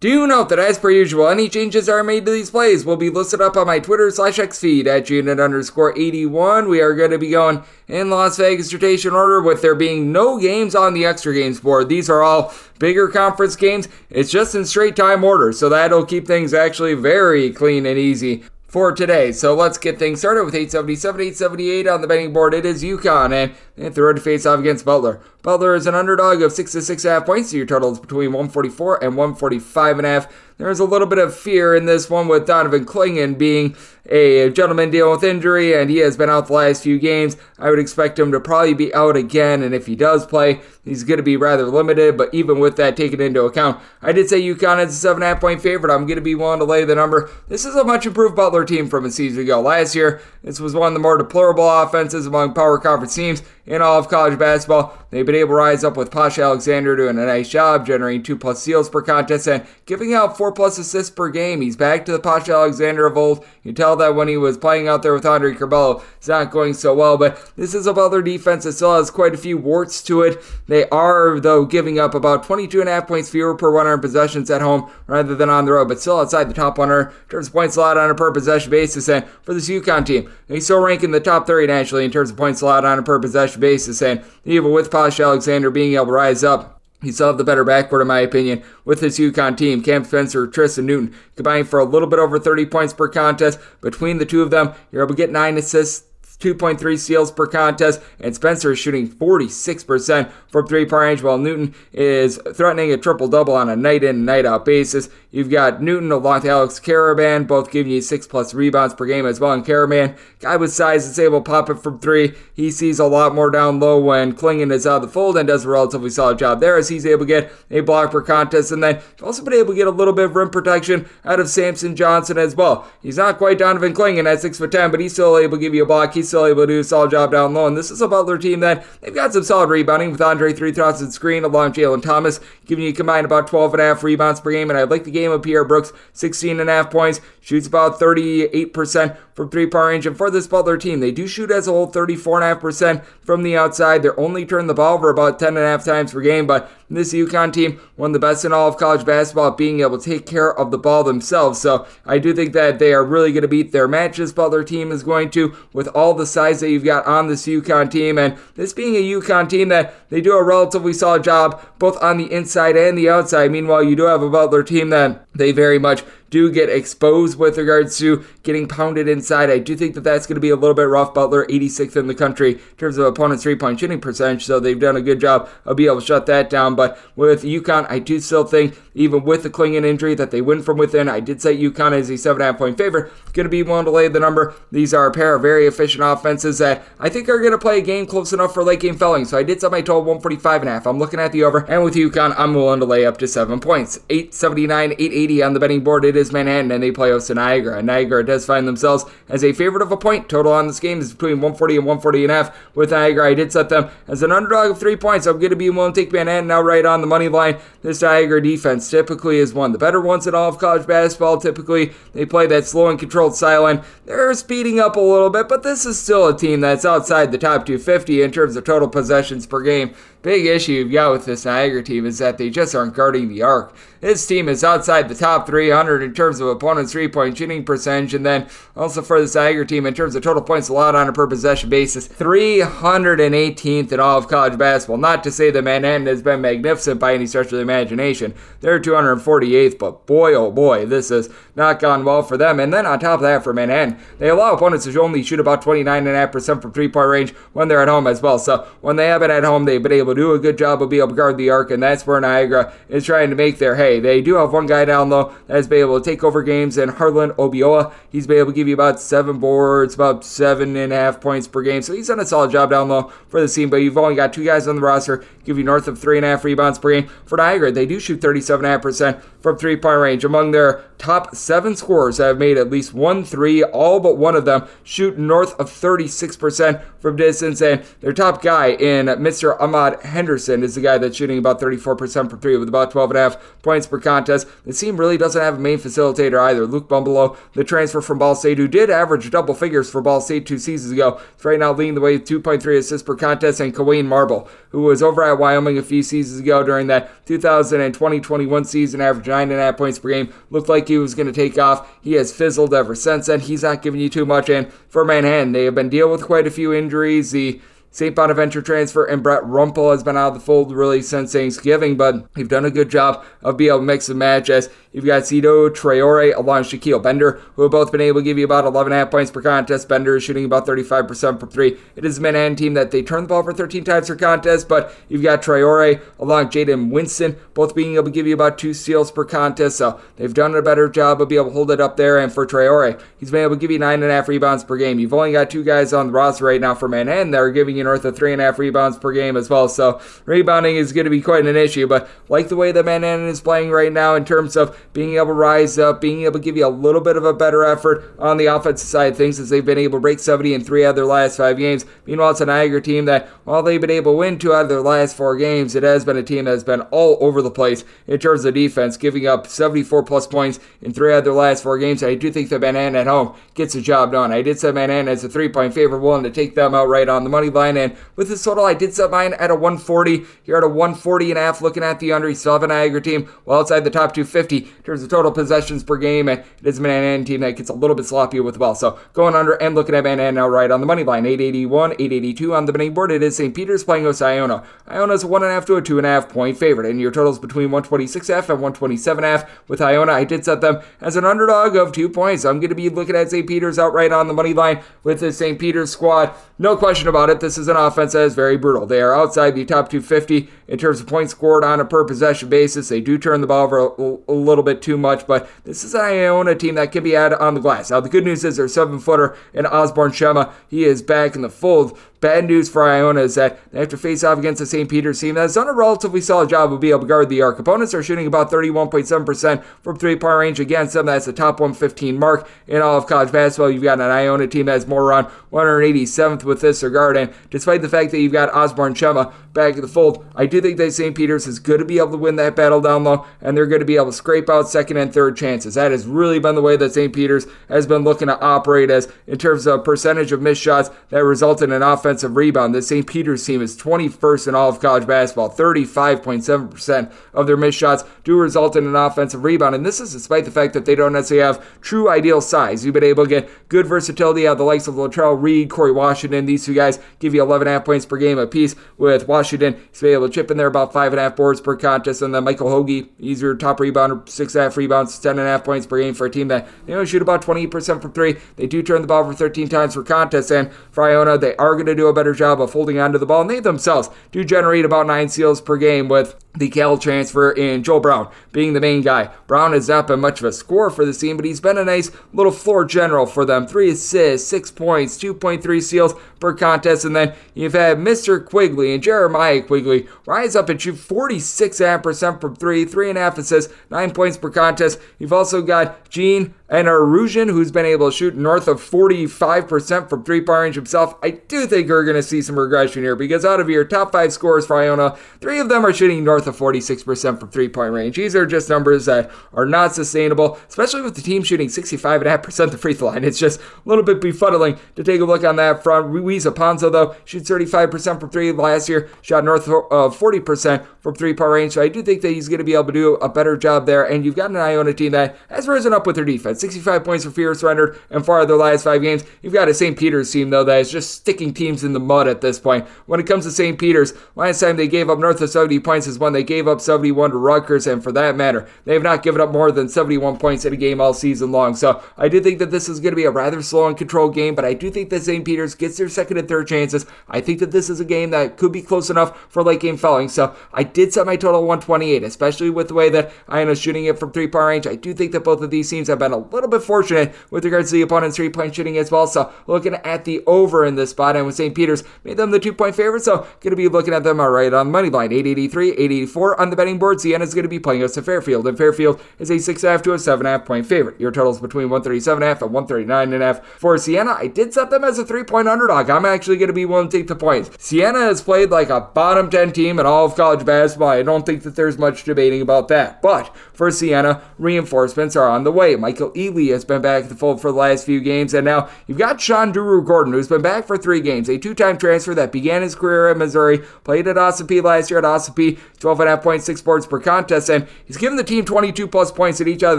Do note that as per usual, any changes are made to these plays will be listed up on my Twitter slash X feed at unit underscore 81. We are going to be going in Las Vegas rotation order with there being no games on the extra games board. These are all bigger conference games. It's just in straight time order, so that'll keep things actually very clean and easy for today. So let's get things started with 877, 878 on the betting board. It is UConn, and they have the road to face off against Butler. Butler is an underdog of 6 to 6.5 points, so your total is between 144 and 145.5. There's a little bit of fear in this one with Donovan Clingan being a gentleman dealing with injury, and he has been out the last few games. I would expect him to probably be out again, and if he does play, he's going to be rather limited. But even with that taken into account, I did say UConn is a 7.5 point favorite. I'm going to be willing to lay the number. This is a much improved Butler team from a season ago. Last year, this was one of the more deplorable offenses among power conference teams in all of college basketball. They've been able to rise up with Posh Alexander doing a nice job, generating two plus steals per contest and giving out four plus assists per game. He's back to the Posh Alexander of old. You tell that when he was playing out there with Andre Curbelo, it's not going so well, but this is a Butler defense that still has quite a few warts to it. They are, though, giving up about 22 and a half points fewer per 100 possessions at home rather than on the road, but still outside the top 100 in terms of points allowed on a per possession basis. And for this UConn team, they still rank in the top 30 nationally in terms of points allowed on a per possession basis. And even with Posh Alexander being able to rise up, he still have the better backboard, in my opinion, with this UConn team. Cam Spencer, Tristen Newton combining for a little bit over 30 points per contest. Between the two of them, you're able to get nine assists 2.3 steals per contest, and Spencer is shooting 46% from three point range, while Newton is threatening a triple double on a night in, night out basis. You've got Newton along with Alex Karaban, both giving you six plus rebounds per game as well. And Karaban, guy with size, is able to pop it from three. He sees a lot more down low when Clingan is out of the fold and does a relatively solid job there as he's able to get a block per contest. And then also been able to get a little bit of rim protection out of Samson Johnson as well. He's not quite Donovan Clingan at six foot ten, but he's still able to give you a block. He's still able to do a solid job down low. And this is a Butler team that they've got some solid rebounding with Andre 3000 screen along Jalen Thomas, giving you combined about 12 and a half rebounds per game. And I like the game of Pierre Brooks, 16 and a half points, shoots about 38% from three point range. And for this Butler team, they do shoot as a whole 34.5% from the outside. They're only turn the ball over about 10.5 times per game, but this UConn team, one of the best in all of college basketball, being able to take care of the ball themselves. So I do think that they are really going to beat their matches. Butler team is going to, with all the size that you've got on this UConn team, and this being a UConn team that they do a relatively solid job both on the inside and the outside. Meanwhile, you do have a Butler team that they very much do get exposed with regards to getting pounded inside. I do think that that's going to be a little bit rough. Butler, 86th in the country in terms of opponents' three point shooting percentage, so they've done a good job of being able to shut that down. But with UConn, I do still think, even with the Clingan injury, that they win from within. I did say UConn is a 7.5 point favorite. Going to be one to lay the number. These are a pair of very efficient offenses that I think are going to play a game close enough for late game felling. So I did set my total 145.5. I'm looking at the over, and with UConn, I'm willing to lay up to seven points. 879, 880 on the betting board. It is Manhattan, and they play host to Niagara. Niagara does find themselves as a favorite of a point. Total on this game is between 140 and 140 and a half. With Niagara, I did set them as an underdog of three points. I'm going to be willing to take Manhattan outright on the money line. This Niagara defense typically is one of the better ones in all of college basketball. Typically, they play that slow and controlled style, and they're speeding up a little bit, but this is still a team that's outside the top 250 in terms of total possessions per game big issue you've got with this Niagara team is that they just aren't guarding the arc. This team is outside the top 300 in terms of opponent's three point shooting percentage, and then also for this Niagara team in terms of total points allowed on a per possession basis, 318th in all of college basketball. Not to say that Manhattan has been magnificent by any stretch of the imagination. They're 248th, but boy, oh boy, this has not gone well for them. And then on top of that, for Manhattan, they allow opponents to only shoot about 29.5% from three point range when they're at home as well. So when they have it at home, they've been able do a good job of being able to guard the arc, and that's where Niagara is trying to make their hay. They do have one guy down low that has been able to take over games, and Harlan Obioha, he's been able to give you about seven boards, about seven and a half points per game. So he's done a solid job down low for the team, but you've only got two guys on the roster, give you north of three and a half rebounds per game. For Niagara, they do shoot 37.5% from three point range. Among their top seven scorers that have made at least one three, all but one of them shoot north of 36% from distance, and their top guy in Mr. Ahmad Henderson is the guy that's shooting about 34% from three with about 12.5 points per contest. The team really doesn't have a main facilitator either. Luke Bumbalough, the transfer from Ball State, who did average double figures for Ball State two seasons ago, is right now leading the way with 2.3 assists per contest, and Kwane Marble, who was over at Wyoming a few seasons ago during that 2020-21 season, averaged 9.5 points per game, looked like he was going to take off. He has fizzled ever since then. He's not giving you too much, and for Manhattan, they have been dealing with quite a few injuries. The St. Bonaventure transfer and Brett Rumpel has been out of the fold really since Thanksgiving, but they've done a good job of being able to mix and match as You've got Seydou Traore along Shaquille Bender, who have both been able to give you about 11.5 points per contest. Bender is shooting about 35% from three. It is a Manhattan team that they turn the ball over 13 times per contest, but you've got Traore along Jaden Winston, both being able to give you about two steals per contest. So they've done a better job of being able to hold it up there. And for Traore, he's been able to give you 9.5 rebounds per game. You've only got two guys on the roster right now for Manhattan that are giving you north of 3.5 rebounds per game as well. So rebounding is going to be quite an issue, but like the way that Manhattan is playing right now in terms of being able to rise up, being able to give you a little bit of a better effort on the offensive side of things as they've been able to break 70 in three out of their last five games. Meanwhile, it's a Niagara team that, while they've been able to win two out of their last four games, it has been a team that has been all over the place in terms of defense, giving up 74 plus points in three out of their last four games. I do think that Manhattan at home gets the job done. I did say Manhattan as a three point favorite, willing to take them out right on the money line. And with this total, I did set mine at a 140. You're at a 140 and a half looking at the under. You still have a Niagara team well outside the top 250 in terms of total possessions per game. And it is a Manhattan team that gets a little bit sloppy with the ball. So going under and looking at Manhattan now right on the money line. 881, 882 on the betting board. It is St. Peter's playing with Iona. Iona's a 1.5 to a 2.5 point favorite. And your totals between 126.5 and 127.5 with Iona. I did set them as an underdog of two points. I'm going to be looking at St. Peter's outright on the money line with the St. Peter's squad. No question about it. This is an offense that is very brutal. They are outside the top 250 in terms of points scored on a per possession basis. They do turn the ball over a, a little bit too much, but this is an Iona team that can be had on the glass. Now, the good news is their seven footer in Osborn Shema. He is back in the fold. Bad news for Iona is that they have to face off against the St. Peter's team that has done a relatively solid job of being able to guard the arc. Opponents are shooting about 31.7% from three point range against them. That's the top 115 mark in all of college basketball. You've got an Iona team that's more around 187th with this regard. And despite the fact that you've got Osborn Shema back in the fold, I do think that St. Peter's is going to be able to win that battle down low, and they're going to be able to scrape out second and third chances. That has really been the way that St. Peter's has been looking to operate as in terms of percentage of missed shots that resulted in an offensive rebound. The St. Peter's team is 21st in all of college basketball. 35.7% of their missed shots do result in an offensive rebound, and this is despite the fact that they don't necessarily have true ideal size. You've been able to get good versatility out of the likes of Latrell Reed, Corey Washington. These two guys give you 11.5 points per game apiece. With Washington, he's been able to chip in there about 5.5 boards per contest, and then Michael Hoge, he's your top rebounder, 6.5 rebounds, 10.5 points per game for a team that they only shoot about 28% from three. They do turn the ball over 13 times per contest, and for Iona, they are going to do a better job of holding onto the ball, and they themselves do generate about nine steals per game with the Cal transfer in Joel Brown being the main guy. Brown has not been much of a scorer for the team, but he's been a nice little floor general for them. Three assists, six points, 2.3 steals per contest, and then you've had Mr. Quigley and Jeremiah Quigley rise up and shoot 46% from three, three and a half assists, nine points per contest. You've also got Gene and Arusian, who's been able to shoot north of 45% from three point range himself. I do think we're going to see some regression here because out of your top five scores for Iona, three of them are shooting north of 46% from three point range. These are just numbers that are not sustainable, especially with the team shooting 65.5% the free throw line. It's just a little bit befuddling to take a look on that front. Ruiz Aponzo, though, shoots 35% from three last year, shot north of uh, 40% from three point range. So I do think that he's going to be able to do a better job there. And you've got an Iona team that has risen up with their defense. 65 points for fear surrendered and far their last five games. You've got a St. Peter's team, though, that is just sticking teams in the mud at this point. When it comes to St. Peter's, last time they gave up north of 70 points is when they gave up 71 to Rutgers, and for that matter, they have not given up more than 71 points in a game all season long. So I do think that this is going to be a rather slow and controlled game, but I do think that St. Peter's gets their second and third chances. I think that this is a game that could be close enough for late game fouling. So I did set my total 128, especially with the way that I Iona's shooting it from three point range. I do think that both of these teams have been a little bit fortunate with regards to the opponent's three point shooting as well. So looking at the over in this spot, and with St. Peter's made them the two point favorite, so going to be looking at them all right on the money line 883, 884 on the betting board. Siena's going to be playing us to Fairfield, and Fairfield is a six half to a seven half point favorite. Your totals between 137 a half and 139 and a half for Siena. I did set them as a three point underdog. I'm actually going to be willing to take the points. Siena has played like a bottom 10 team in all of college basketball. I don't think that there's much debating about that. But for Siena, reinforcements are on the way. Michael Eley has been back at the fold for the last few games, and now you've got Sean Durugordon, who's been back for three games, a two time transfer that began his career at Missouri, played at Ossipee last year at Ossipee, 12.5 points, 6 boards per contest, and he's given the team 22 plus points in each of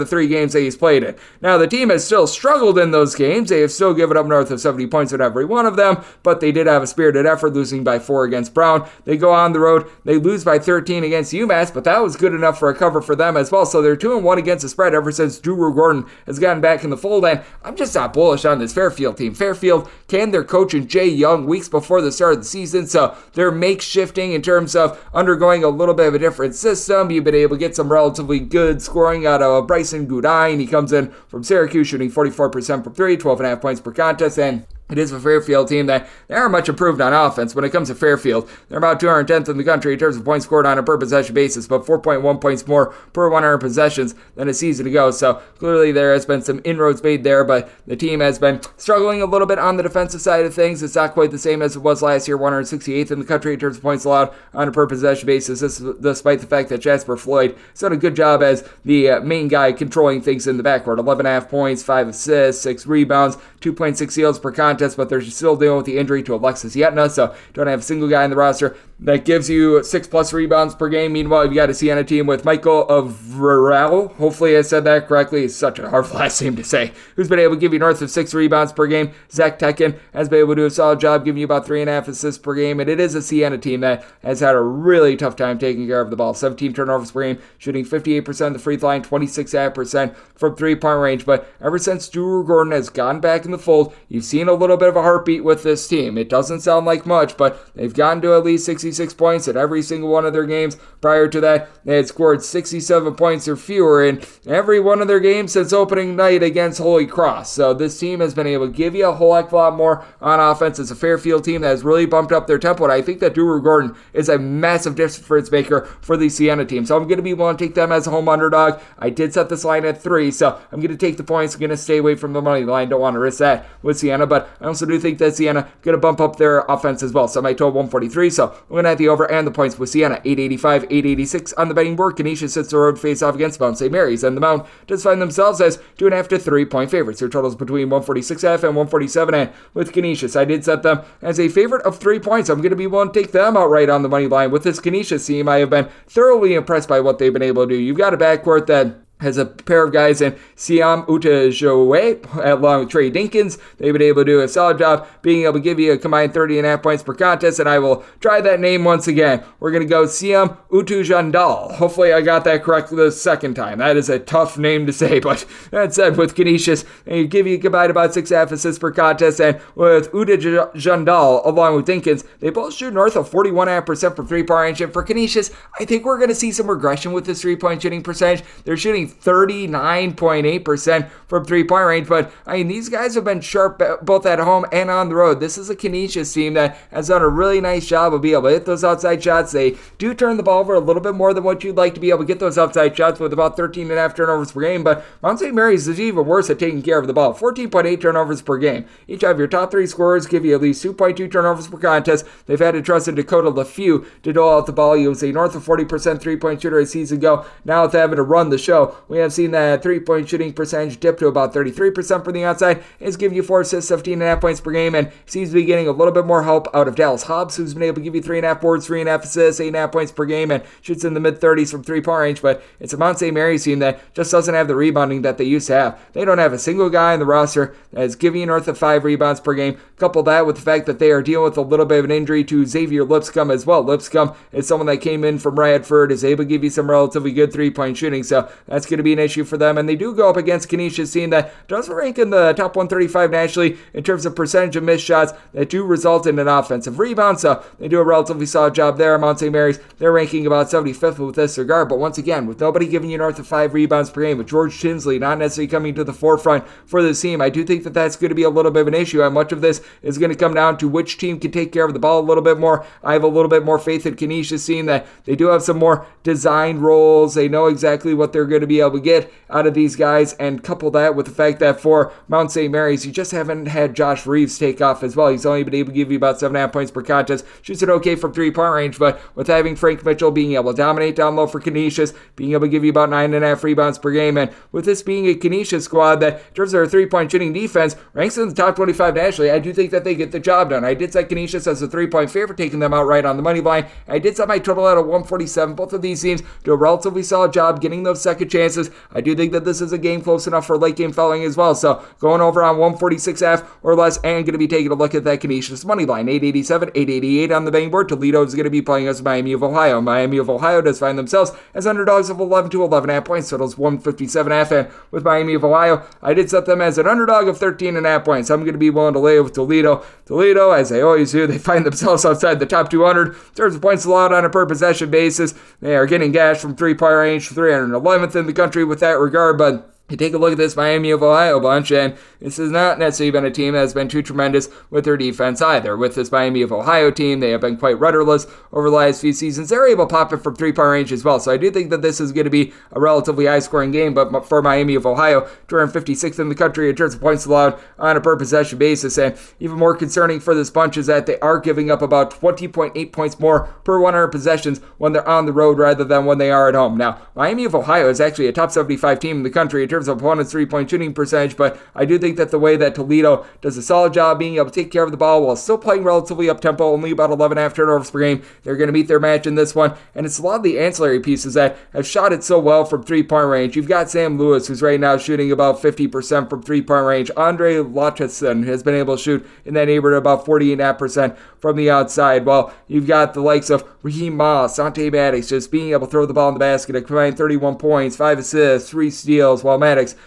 the three games that he's played in. Now, the team has still struggled in those games. They have still given up north of 70 points in every one of them, but they did have a spirited effort, losing by four against Brown. They go on the road, they lose by 13 against UMass, but that was good enough for a cover for them as well. So they're 2 and 1 against the spread ever since Drew Gordon has gotten back in the fold, and I'm just not bullish on this Fairfield team. Fairfield can their coach and Jay Young weeks before the start of the season, so they're makeshifting in terms of undergoing a little bit of a different system. You've been able to get some relatively good scoring out of Brycen Goodine. He comes in from Syracuse shooting 44% from three, 12.5 points per contest, and it is a Fairfield team that they are much improved on offense. When it comes to Fairfield, they're about 210th in the country in terms of points scored on a per possession basis, but 4.1 points more per 100 possessions than a season ago. So clearly there has been some inroads made there, but the team has been struggling a little bit on the defensive side of things. It's not quite the same as it was last year, 168th in the country in terms of points allowed on a per possession basis. This despite the fact that Jasper Floyd has done a good job as the uh, main guy controlling things in the backcourt. 11.5 points, 5 assists, 6 rebounds, 2.6 steals per contest contest, but they're still dealing with the injury to Alexis Yetna, so don't have a single guy in the roster that gives you six plus rebounds per game. Meanwhile, you've got a Siena team with Michael Avril. Hopefully, I said that correctly. It's such a hard last name to say. Who's been able to give you north of six rebounds per game? Zach Tekin has been able to do a solid job giving you about three and a half assists per game. And it is a Siena team that has had a really tough time taking care of the ball. 17 turnovers per game, shooting 58% of the free throw line, 26% from three point range. But ever since Drew Gordon has gotten back in the fold, you've seen a little bit of a heartbeat with this team. It doesn't sound like much, but they've gotten to at least 66 points in every single one of their games. Prior to that, they had scored 67 points or fewer in every one of their games since opening night against Holy Cross. So this team has been able to give you a whole heck of a lot more on offense. It's a Fairfield team that has really bumped up their tempo, and I think that Drew Gordon is a massive difference maker for the Siena team. So I'm going to be willing to take them as a home underdog. I did set this line at three, so I'm going to take the points. I'm going to stay away from the money line. Don't want to risk that with Siena, but I also do think that Siena going to bump up their offense as well. So my total 143. So I'm going to have the over and the points with Siena 885, 886 on the betting board. Canisius sits the road face off against Mount St. Mary's, and the Mount does find themselves as two and a half to three point favorites. Their totals between 146 half and 147 and with Canisius. I did set them as a favorite of three points. I'm going to be willing to take them outright on the money line with this Canisius team. I have been thoroughly impressed by what they've been able to do. You've got a backcourt that has a pair of guys in Siam Utajoe along with Tre Dinkins. They've been able to do a solid job being able to give you a combined 30 and a half points per contest, and I will try that name once again. We're going to go Siem Uijtendaal. Hopefully I got that correct the second time. That is a tough name to say, but that said, with Canisius, they give you a combined about six half assists per contest, and with Uijtendaal along with Dinkins, they both shoot north of 41.5% from three-point range, and for Canisius, I think we're going to see some regression with this three-point shooting percentage. They're shooting 39.8% from three point range. But I mean, these guys have been sharp both at home and on the road. This is a Canisius team that has done a really nice job of being able to hit those outside shots. They do turn the ball over a little bit more than what you'd like to be able to get those outside shots with about 13 and a half turnovers per game. But Mount St. Mary's is even worse at taking care of the ball 14.8 turnovers per game. Each of your top three scorers give you at least 2.2 turnovers per contest. They've had to trust in Dakota Leffew to dole out the ball. He was a north of 40% three point shooter a season ago. Now, with having to run the show, we have seen that three point shooting percentage dip to about 33% from the outside. It's giving you four assists, 15.5 points per game, and seems to be getting a little bit more help out of Dallas Hobbs, who's been able to give you 3.5 boards, 3.5 assists, 8.5 points per game, and shoots in the mid 30s from three point range. But it's a Mount St. Mary's team that just doesn't have the rebounding that they used to have. They don't have a single guy in the roster that is giving you north of five rebounds per game. Couple that with the fact that they are dealing with a little bit of an injury to Xavier Lipscomb as well. Lipscomb is someone that came in from Radford, is able to give you some relatively good three point shooting, so that's going to be an issue for them. And they do go up against Canisius, team that does rank in the top 135 nationally in terms of percentage of missed shots that do result in an offensive rebound. So they do a relatively solid job there. Mount St. Mary's, they're ranking about 75th with this regard. But once again, with nobody giving you north of five rebounds per game, with George Tinsley not necessarily coming to the forefront for this team, I do think that that's going to be a little bit of an issue. And much of this is going to come down to which team can take care of the ball a little bit more. I have a little bit more faith in Canisius, seeing that they do have some more design roles. They know exactly what they're going to be able to get out of these guys. And couple that with the fact that for Mount St. Mary's, you just haven't had Josh Reeves take off as well. He's only been able to give you about seven and a half points per contest. Shoots it okay from three point range, but with having Frank Mitchell being able to dominate down low for Canisius, being able to give you about nine and a half rebounds per game, and with this being a Canisius squad that, in terms of their three point shooting defense, ranks in the top 25 nationally, I do think that they get the job done. I did set Canisius as a three point favorite, taking them out right on the money line. I did set my total at a 147. Both of these teams do a relatively solid job getting those second chances. I do think that this is a game close enough for late game following as well. So going over on 146 half or less and going to be taking a look at that Canisius money line. 887, 888 on the betting board. Toledo is going to be playing us Miami of Ohio. Miami of Ohio does find themselves as underdogs of 11 to 11 half points. Totals 157 half. And with Miami of Ohio, I did set them as an underdog of 13 and a half points. I'm going to be willing to lay with Toledo. Toledo, as they always do, they find themselves outside the top 200 in terms of points allowed on a per possession basis. They are getting gashed from three point range, 311th in the country with that regard, but you take a look at this Miami of Ohio bunch, and this has not necessarily been a team that has been too tremendous with their defense either. With this Miami of Ohio team, they have been quite rudderless over the last few seasons. They're able to pop it from three point range as well. So I do think that this is going to be a relatively high scoring game, but for Miami of Ohio, 256th in the country in terms of points allowed on a per possession basis. And even more concerning for this bunch is that they are giving up about 20.8 points more per 100 possessions when they're on the road rather than when they are at home. Now, Miami of Ohio is actually a top 75 team in the country terms of opponent's three point shooting percentage, but I do think that the way that Toledo does a solid job being able to take care of the ball while still playing relatively up tempo, only about 11 half turnovers per game, they're going to meet their match in this one. And it's a lot of the ancillary pieces that have shot it so well from three point range. You've got Sam Lewis, who's right now shooting about 50% from three point range. Andre Lachance has been able to shoot in that neighborhood about 48.5% from the outside. While you've got the likes of Ra'Heim Moss, Dante Maddox just being able to throw the ball in the basket, combined 31 points, 5 assists, 3 steals, while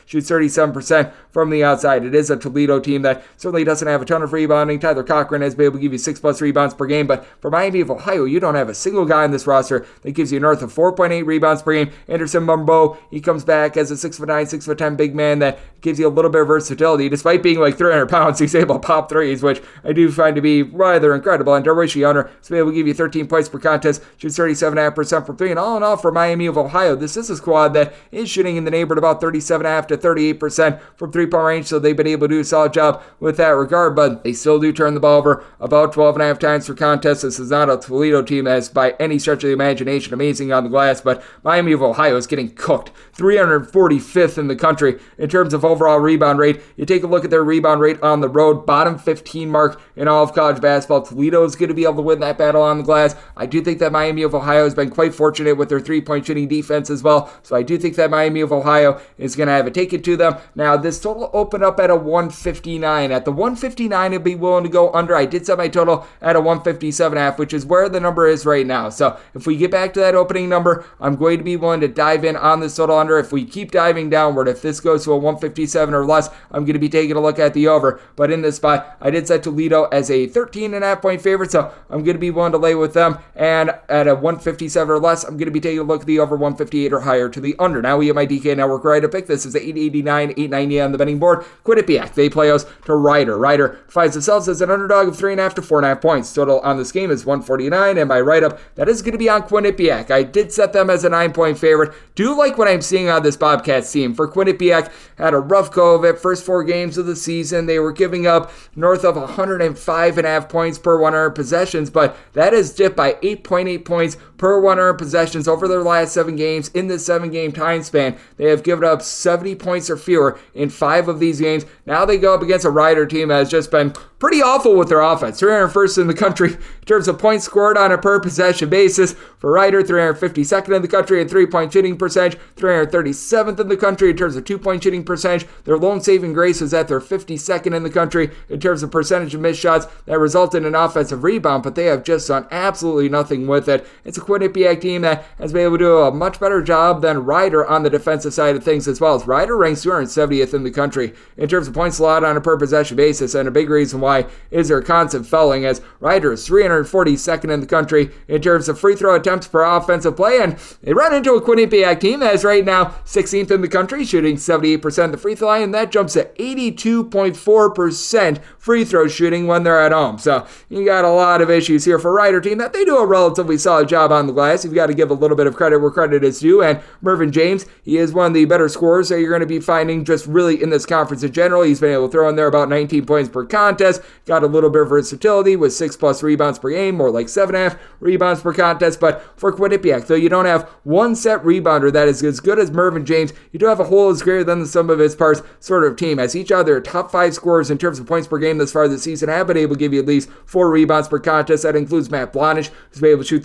Shoots 37% from the outside. It is a Toledo team that certainly doesn't have a ton of rebounding. Tyler Cochran has been able to give you 6 plus rebounds per game, but for Miami of Ohio, you don't have a single guy in this roster that gives you north of 4.8 rebounds per game. Anderson Mumbo, he comes back as a 6'9, 6'10 big man that gives you a little bit of versatility. Despite being like 300 pounds, he's able to pop threes, which I do find to be rather incredible. And Darweshi Hunter is able to give you 13 points per contest, shoots 37.5% from three. And all in all, for Miami of Ohio, this is a squad that is shooting in the neighborhood about 37.5 to 38% from three point range. So they've been able to do a solid job with that regard, but they still do turn the ball over about 12 and a half times per contest. This is not a Toledo team that's by any stretch of the imagination amazing on the glass, but Miami of Ohio is getting cooked. 345th in the country in terms of overall rebound rate. You take a look at their rebound rate on the road, bottom 15 mark in all of college basketball. Toledo is going to be able to win that battle on the glass. I do think that Miami of Ohio has been quite fortunate with their three point shooting defense as well. So I do think that Miami of Ohio is going to have a take it taken to them. Now, this total opened up at a 159. At the 159, I'd be willing to go under. I did set my total at a 157.5, which is where the number is right now. So if we get back to that opening number, I'm going to be willing to dive in on this total. If we keep diving downward, if this goes to a 157 or less, I'm going to be taking a look at the over. But in this spot, I did set Toledo as a 13 and a half point favorite, so I'm going to be willing to lay with them. And at a 157 or less, I'm going to be taking a look at the over 158 or higher to the under. Now we have my DK Network right to pick. This is 889, 890 on the betting board. Quinnipiac, they play us to Rider. Rider finds themselves as an underdog of 3.5 to 4.5 points. Total on this game is 149, and my write up, that is going to be on Quinnipiac. I did set them as a 9 point favorite. Do like what I'm seeing on this Bobcats team. For Quinnipiac, had a rough go of it. First four games of the season, they were giving up north of 105 and a half points per 100 possessions, but that is dipped by 8.8 points per 100 possessions over their last seven games. In this seven game time span, they have given up 70 points or fewer in five of these games. Now they go up against a Rider team that has just been pretty awful with their offense. 301st in the country in terms of points scored on a per possession basis. For Rider, 352nd in the country in three point shooting percentage, 337th in the country in terms of two point shooting percentage. Their lone saving grace was at their 52nd in the country in terms of percentage of missed shots that resulted in an offensive rebound, but they have just done absolutely nothing with it. It's a Quinnipiac team that has been able to do a much better job than Rider on the defensive side of things as well. As Rider ranks 270th in the country in terms of points allowed on a per possession basis, and a big reason why is their constant fouling, as Rider is 342nd in the country in terms of free throw attempts per offensive play, and they run into a Quinnipiac team that is right now 16th in the country, shooting 78% of the free throw line, and that jumps to 82.4% free throw shooting when they're at home. So you got a lot of issues here for Rider team that they do a relatively solid job on the glass. You've got to give a little bit of credit where credit is due. And Mervin James, he is one of the better scorers that you're going to be finding just really in this conference in general. He's been able to throw in there about 19 points per contest, got a little bit of versatility with six plus rebounds per game, more like seven and a half rebounds per contest. But for Quinnipiac, though you don't have one set rebounder that is as good as Mervin James, you do have a whole as greater than the sum of its parts sort of team. As each other top five scorers in terms of points per game this far this season have been able to give you at least four rebounds per contest. That includes Matt Blonish, who's been able to shoot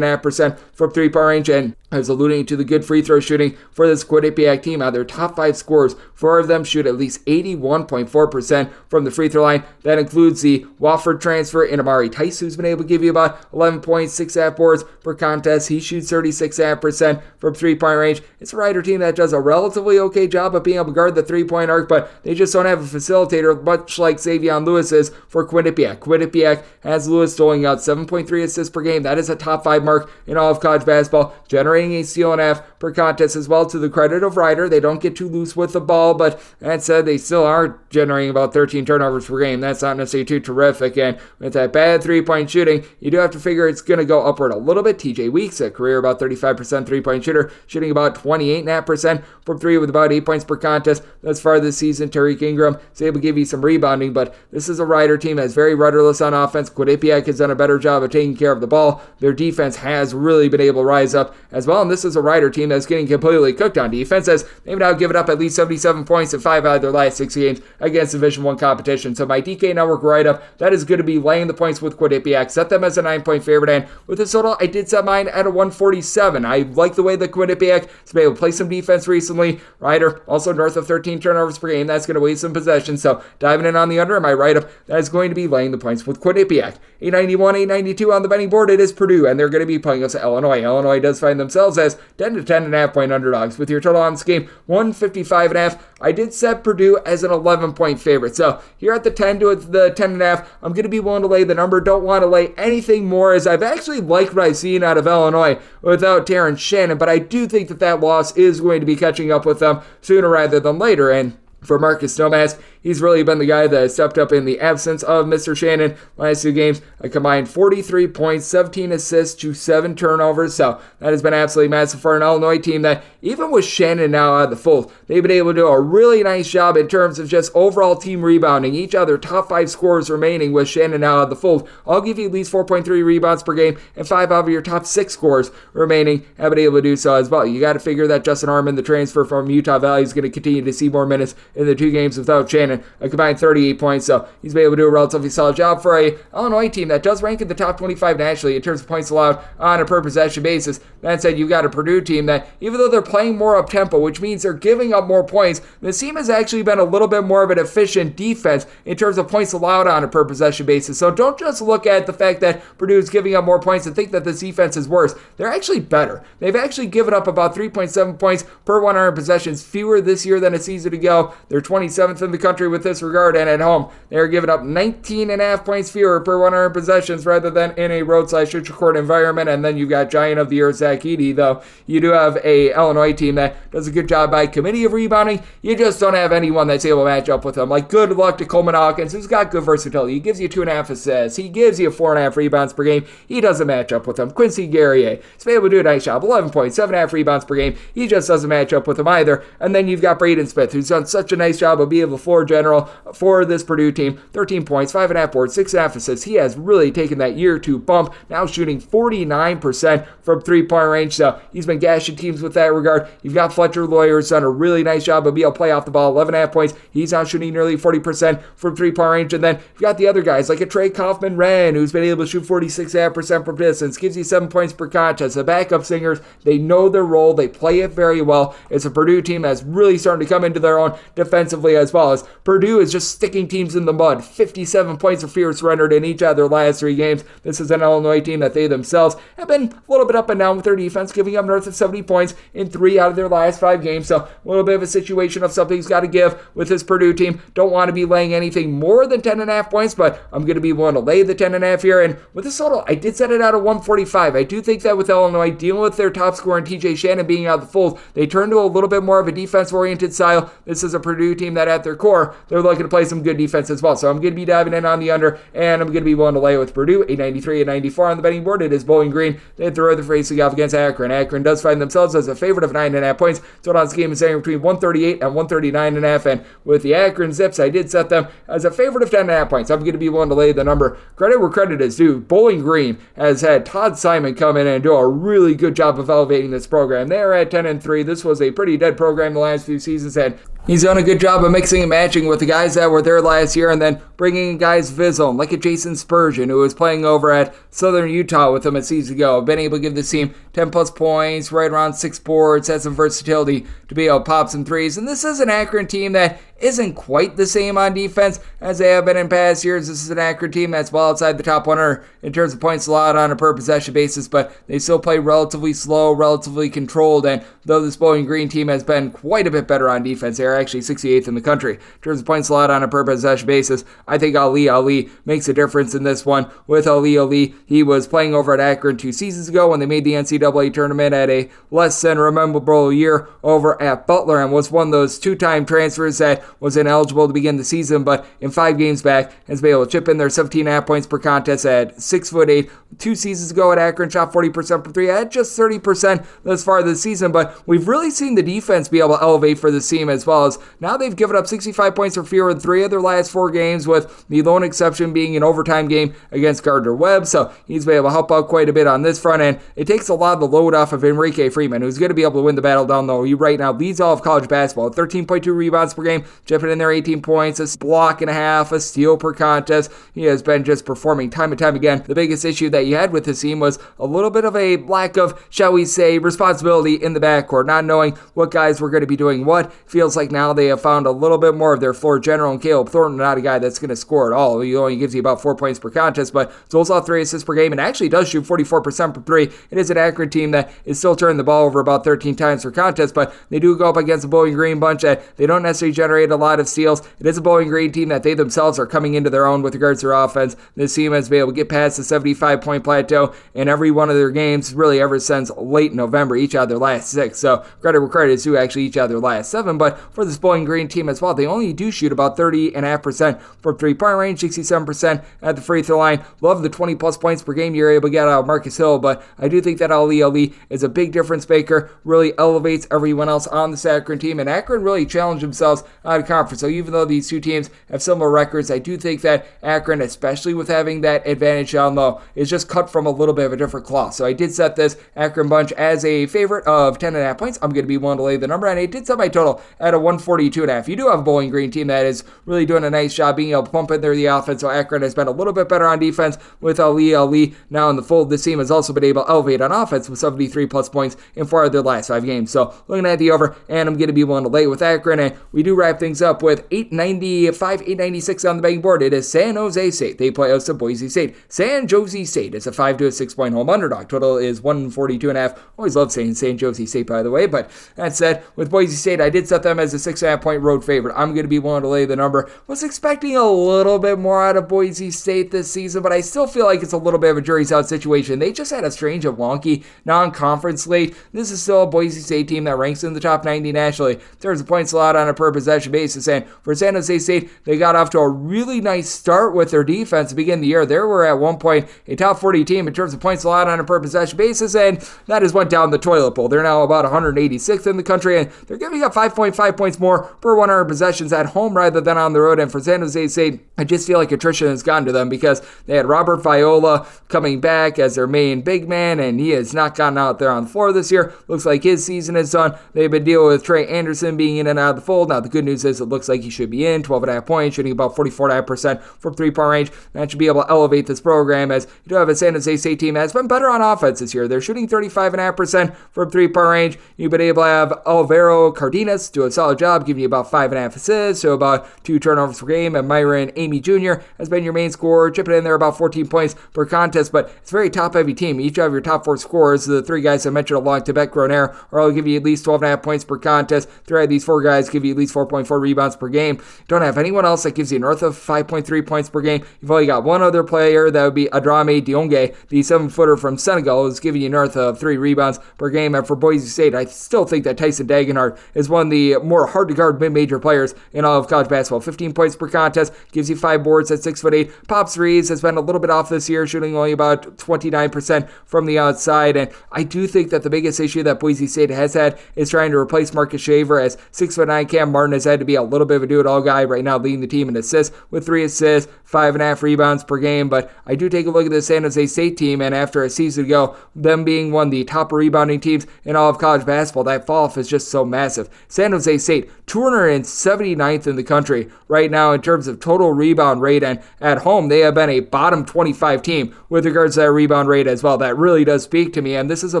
39.5% from three point range, and I was alluding to the good free throw shooting for this Quinnipiac team. Out of their top five scorers, four of them shoot at least 81.4% from the free throw line. That includes the Wofford transfer in Amarri Tice, who's been able to give you about 11 points, six half boards per contest. He shoots 36.5% from three point range. It's a Rider team that does a relatively okay job of being able to guard the three point arc, but they just don't have a facilitator, much like Savion Lewis is for Quinnipiac. Quinnipiac has Lewis doling out 7.3 assists per game. That is a top five mark in all of college basketball, generating a half per contest as well. To the credit of Rider, they don't get too loose with the ball, but That said, they still are generating about 13 turnovers per game. That's not necessarily too terrific. And with that bad three point shooting, you do have to figure it's going to go upward a little bit. TJ Weeks, a career about 35% three point shooter, shooting about 28.5% from three with about eight points per contest thus far this season. Tariq Ingraham is able to give you some rebounding, but this is a Rider team that's very rudderless on offense. Quinnipiac has done a better job of taking care of the ball. Their defense has really been able to rise up as well, and this is a Rider team that's getting completely cooked on defense as they've now given up at least 77 points in five out of their last six games against Division One competition. So my DK Network write up that is going to be laying the points with Quinnipiac. Set them as a nine point favorite, and with the total, I did set mine at a 147. I like the way the Quinnipiac has been able to play some defense recently. Rider also north of 13 turnovers per game. That's going to waste some possession. So diving in on the under, my write up that is going to be laying the points with Quinnipiac. 891, 892 on the betting board. It is Purdue, and they're going to be playing us Illinois. Illinois does find themselves as 10 to 10 and a half point underdogs with your total on this game 155 and a half. I did set Purdue as an 11 point favorite. So here at the 10 to the 10 and a half, I'm going to be willing to lay the number. Don't want to lay anything more as I've actually liked what I've seen out of Illinois without Terrence Shannon, but I do think that that loss is going to be catching up with them sooner rather than later. And for Marcus Domask, He's really been the guy that has stepped up in the absence of Mr. Shannon. Last two games, a combined 43 points, 17 assists to 7 turnovers. So that has been absolutely massive for an Illinois team that, even with Shannon now out of the fold, they've been able to do a really nice job in terms of just overall team rebounding. Each other top five scorers remaining with Shannon now out of the fold. I'll give you at least 4.3 rebounds per game, and five out of your top six scorers remaining have been able to do so as well. You got to figure that Justin Harmon, the transfer from Utah Valley, is going to continue to see more minutes in the two games without Shannon a combined 38 points. So he's been able to do a relatively solid job for a Illinois team that does rank in the top 25 nationally in terms of points allowed on a per possession basis. That said, you've got a Purdue team that, even though they're playing more up tempo, which means they're giving up more points, the team has actually been a little bit more of an efficient defense in terms of points allowed on a per possession basis. So don't just look at the fact that Purdue is giving up more points and think that this defense is worse. They're actually better. They've actually given up about 3.7 points per 100 possessions, fewer this year than a season ago. They're 27th in the country with this regard, and at home, they're giving up 19 and a half points fewer per 100 possessions rather than in a roadside neutral court environment. And then you've got Giant of the Year Zach Edey, though you do have a Illinois team that does a good job by committee of rebounding. You just don't have anyone that's able to match up with them. Like good luck to Coleman Hawkins, who's got good versatility. He gives you two and a half assists. He gives you four and a half rebounds per game. He doesn't match up with them. Quincy Guerrier, been able to do a nice job. 11 points, seven and a half rebounds per game. He just doesn't match up with them either. And then you've got Braden Smith, who's done such a nice job of being the floor general for this Purdue team. 13 points, 5.5 boards, 6.5 assists. He has really taken that year two bump, now shooting 49% from three point range. So he's been gashing teams with that regard. You've got Fletcher Loyer, who's done a really nice job of being able to play off the ball, 11.5 points. He's now shooting nearly 40% from three point range. And then you've got the other guys like a Trey Kaufman-Renn, who's been able to shoot 46.5% from distance, gives you seven points per contest. The backup singers, they know their role, they play it very well. It's a Purdue team that's really starting to come into their own defensively as well as Purdue is just sticking teams in the mud. 57 points of fear surrendered in each of their last three games. This is an Illinois team that they themselves have been a little bit up and down with their defense, giving up north of 70 points in three out of their last five games. So a little bit of a situation of something's got to give with this Purdue team. Don't want to be laying anything more than 10.5 points, but I'm going to be willing to lay the 10.5 here. And with this total, I did set it out at 145. I do think that with Illinois dealing with their top scorer and TJ Shannon being out of the fold, they turn to a little bit more of a defense oriented style. This is a Purdue team that at their core, they're looking to play some good defense as well. So I'm going to be diving in on the under, and I'm going to be willing to lay with Purdue, 893 and 94 on the betting board. It is Bowling Green. They throw the facing off against Akron. Akron does find themselves as a favorite of 9.5 points. So on this game is saying between 138 and 139.5. And a half. And with the Akron Zips, I did set them as a favorite of 10.5 points. I'm going to be willing to lay the number. Credit where credit is due. Bowling Green has had Todd Simon come in and do a really good job of elevating this program. They're at 10 and 3. This was a pretty dead program the last few seasons, and He's done a good job of mixing and matching with the guys that were there last year and then bringing in guys Vizzle, like a Jason Spurgeon, who was playing over at Southern Utah with them a season ago. Been able to give this team 10 plus points, right around six boards, has some versatility to be able to pop some threes. And this is an Akron team that isn't quite the same on defense as they have been in past years. This is an Akron team that's well outside the top 100 in terms of points allowed on a per possession basis, but they still play relatively slow, relatively controlled. And though this Bowling Green team has been quite a bit better on defense, they're actually 68th in the country in terms of points allowed on a per possession basis. I think Ali Ali makes a difference in this one. With Ali Ali, he was playing over at Akron two seasons ago when they made the NCAA tournament at a less than memorable year over at Butler and was one of those two time transfers that was ineligible to begin the season, but in five games back has been able to chip in their 17.5 points per contest at six foot eight. Two seasons ago at Akron, shot 40% from three, at just 30% thus far this season. But we've really seen the defense be able to elevate for this team as well as now they've given up 65 points or fewer in three of their last four games, with the lone exception being an overtime game against Gardner Webb. So he's been able to help out quite a bit on this front end. It takes a lot of the load off of Enrique Freeman, who's going to be able to win the battle down low. He right now leads all of college basketball, 13.2 rebounds per game, jumping in there 18 points, a block and a half, a steal per contest. He has been just performing time and time again. The biggest issue that you had with his team was a little bit of a lack of, shall we say, responsibility in the backcourt, not knowing what guys were going to be doing what. Feels like now they have found a little bit more of their floor general, and Caleb Thornton, not a guy that's going to score at all. He only gives you about four points per contest, but off three assists per game and actually does shoot 44% for three. It is an accurate team that is still turning the ball over about 13 times per contest, but they do go up against a Bowling Green bunch that they don't necessarily generate a lot of steals. It is a Bowling Green team that they themselves are coming into their own with regards to their offense. This team has been able to get past the 75 point plateau in every one of their games, really ever since late November, each of their last six. So credit where credit is due, actually each of their last seven. But for this Bowling Green team as well, they only do shoot about 30.5% from three point range, 67% at the free throw line. Love the 20 plus points per game you're able to get out of Marcus Hill, but I do think that Ali Ali is a big difference maker, really elevates everyone else on the Akron team, and Akron really challenged themselves out conference. So even though these two teams have similar records, I do think that Akron, especially with having that advantage down low, is just cut from a little bit of a different cloth. So I did set this Akron bunch as a favorite of 10.5 points. I'm going to be willing to lay the number, and I did set my total at a 142.5. You do have a Bowling Green team that is really doing a nice job being able to pump in there the offense. So Akron has been a little bit better on defense with Ali Ali now in the fold. This team has also been able to elevate on offense with 73 plus points in four of their last five games. So looking at the over, and I'm going to be willing to lay with Akron. And we do wrap things up with 895, 896 on the betting board. It is San Jose State. They play us to Boise State. San Jose State is a 5 to a 6 point home underdog. Total is 142 and a half. Always love saying San Jose State, by the way. But that said, with Boise State, I did set them as a 6.5 point road favorite. I'm going to be willing to lay the number. Was expecting a little bit more out of Boise State this season, but I still feel like it's a little bit of a jury's out situation. They just had a strange and wonky non conference slate. This is still a Boise State team that ranks in the top 90 nationally terms of points allowed on a per possession basis. And for San Jose State, they got off to a really nice start with their defense to begin the year. They were at one point a top 40 team in terms of points allowed on a per possession basis, and that has went down the toilet bowl. They're now about 186th in the country, and they're giving up 5.5 points more per 100 possessions at home rather than on the road. And for San Jose State, I just feel like attrition has gotten to them because they had Robert Vaihola coming back as their main big man, and he has not gotten out there on the floor this year. Looks like his season is done. They've been dealing with Trey Anderson being in and out of the fold. Now, the good news it looks like he should be in 12.5 points, shooting about 44.5% from three point range. That should be able to elevate this program as you do have a San Jose State team that's been better on offense this year. They're shooting 35.5% from three point range. You've been able to have Alvaro Cardenas do a solid job, giving you about 5.5 assists, so about two turnovers per game. And Myron Amey Jr. has been your main scorer, chipping in there about 14 points per contest. But it's a very top heavy team. Each of your top four scorers, the three guys I mentioned along Tibet Gorener, are all give you at least 12.5 points per contest. Three of these four guys give you at least 4.4 rebounds per game. Don't have anyone else that gives you north of 5.3 points per game. You've only got one other player, that would be Adrame Diongue, the seven footer from Senegal, is giving you north of three rebounds per game. And for Boise State, I still think that Tyson Degenhart is one of the more hard to guard mid major players in all of college basketball. 15 points per contest, gives you five boards at six foot eight. Pops threes has been a little bit off this year, shooting only about 29% from the outside. And I do think that the biggest issue that Boise State has had is trying to replace Marcus Shaver as six foot nine Cam Martin has had to be a little bit of a do it all guy right now, leading the team in assists with three assists, five and a half rebounds per game. But I do take a look at the San Jose State team, and after a season ago, them being one of the top rebounding teams in all of college basketball, that fall off is just so massive. San Jose State, 279th in the country right now in terms of total rebound rate, and at home, they have been a bottom 25 team with regards to that rebound rate as well. That really does speak to me, and this is a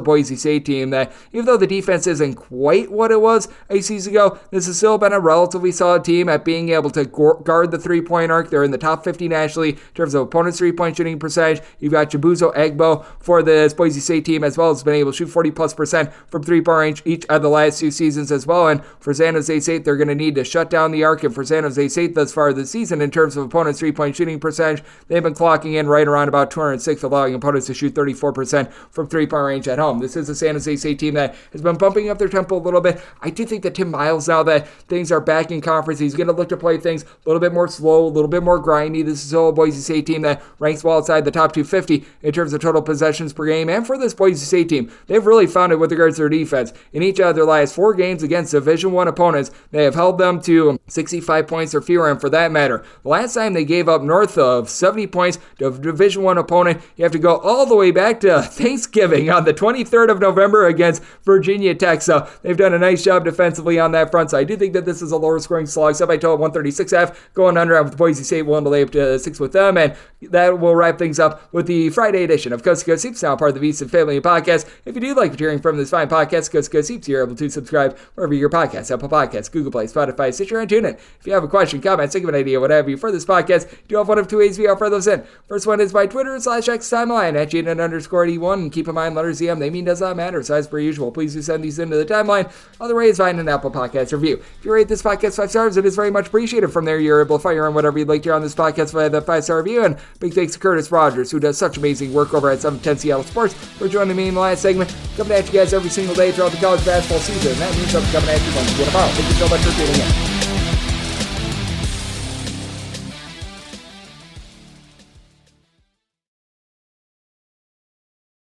Boise State team that, even though the defense isn't quite what it was a season ago, this has still been a relatively solid team at being able to guard the three point arc. They're in the top 50 nationally in terms of opponents' three point shooting percentage. You've got Chibuzo Agbo for the Boise State team as well as been able to shoot 40 plus percent from three point range each of the last two seasons as well. And for San Jose State, they're going to need to shut down the arc. And for San Jose State thus far this season, in terms of opponents' three point shooting percentage, they've been clocking in right around about 206, allowing opponents to shoot 34% from three point range at home. This is a San Jose State team that has been bumping up their tempo a little bit. I do think that Tim Miles, now that things are back back in conference. He's going to look to play things a little bit more slow, a little bit more grindy. This is a Boise State team that ranks well outside the top 250 in terms of total possessions per game. And for this Boise State team, they've really found it with regards to their defense. In each of their last four games against Division One opponents, they have held them to 65 points or fewer. And for that matter, the last time they gave up north of 70 points to a Division One opponent, you have to go all the way back to Thanksgiving on the 23rd of November against Virginia Tech. So they've done a nice job defensively on that front. So I do think that this is a lower scoring slog. By total 136 half, going under with Boise State willing to lay up to six with them. And that will wrap things up with the Friday edition of Coast to Coast Hoops, now part of the VSiN Family Podcast. If you do like hearing from this fine podcast, Coast to Coast Hoops, you're able to subscribe wherever your podcast, Apple Podcasts, Google Play, Spotify, Stitcher, and TuneIn. If you have a question, comment, think of an idea, whatever you for this podcast, you do have one of two ways we offer those in. First one is by Twitter slash X timeline at Jaden underscore D1. And keep in mind, letters EM, they mean does not matter. So as per usual, please do send these into the timeline. Other ways, find an Apple Podcast review. If you rate this podcast five stars, it is very much appreciated. From there, you're able to fire on whatever you'd like to hear on this podcast via the five star review. And big thanks to Curtis Rogers, who does such amazing work over at 710 Seattle Sports, for joining me in the last segment. Coming at you guys every single day throughout the college basketball season. And that means I'm coming at you once again tomorrow. Thank you so much for tuning in.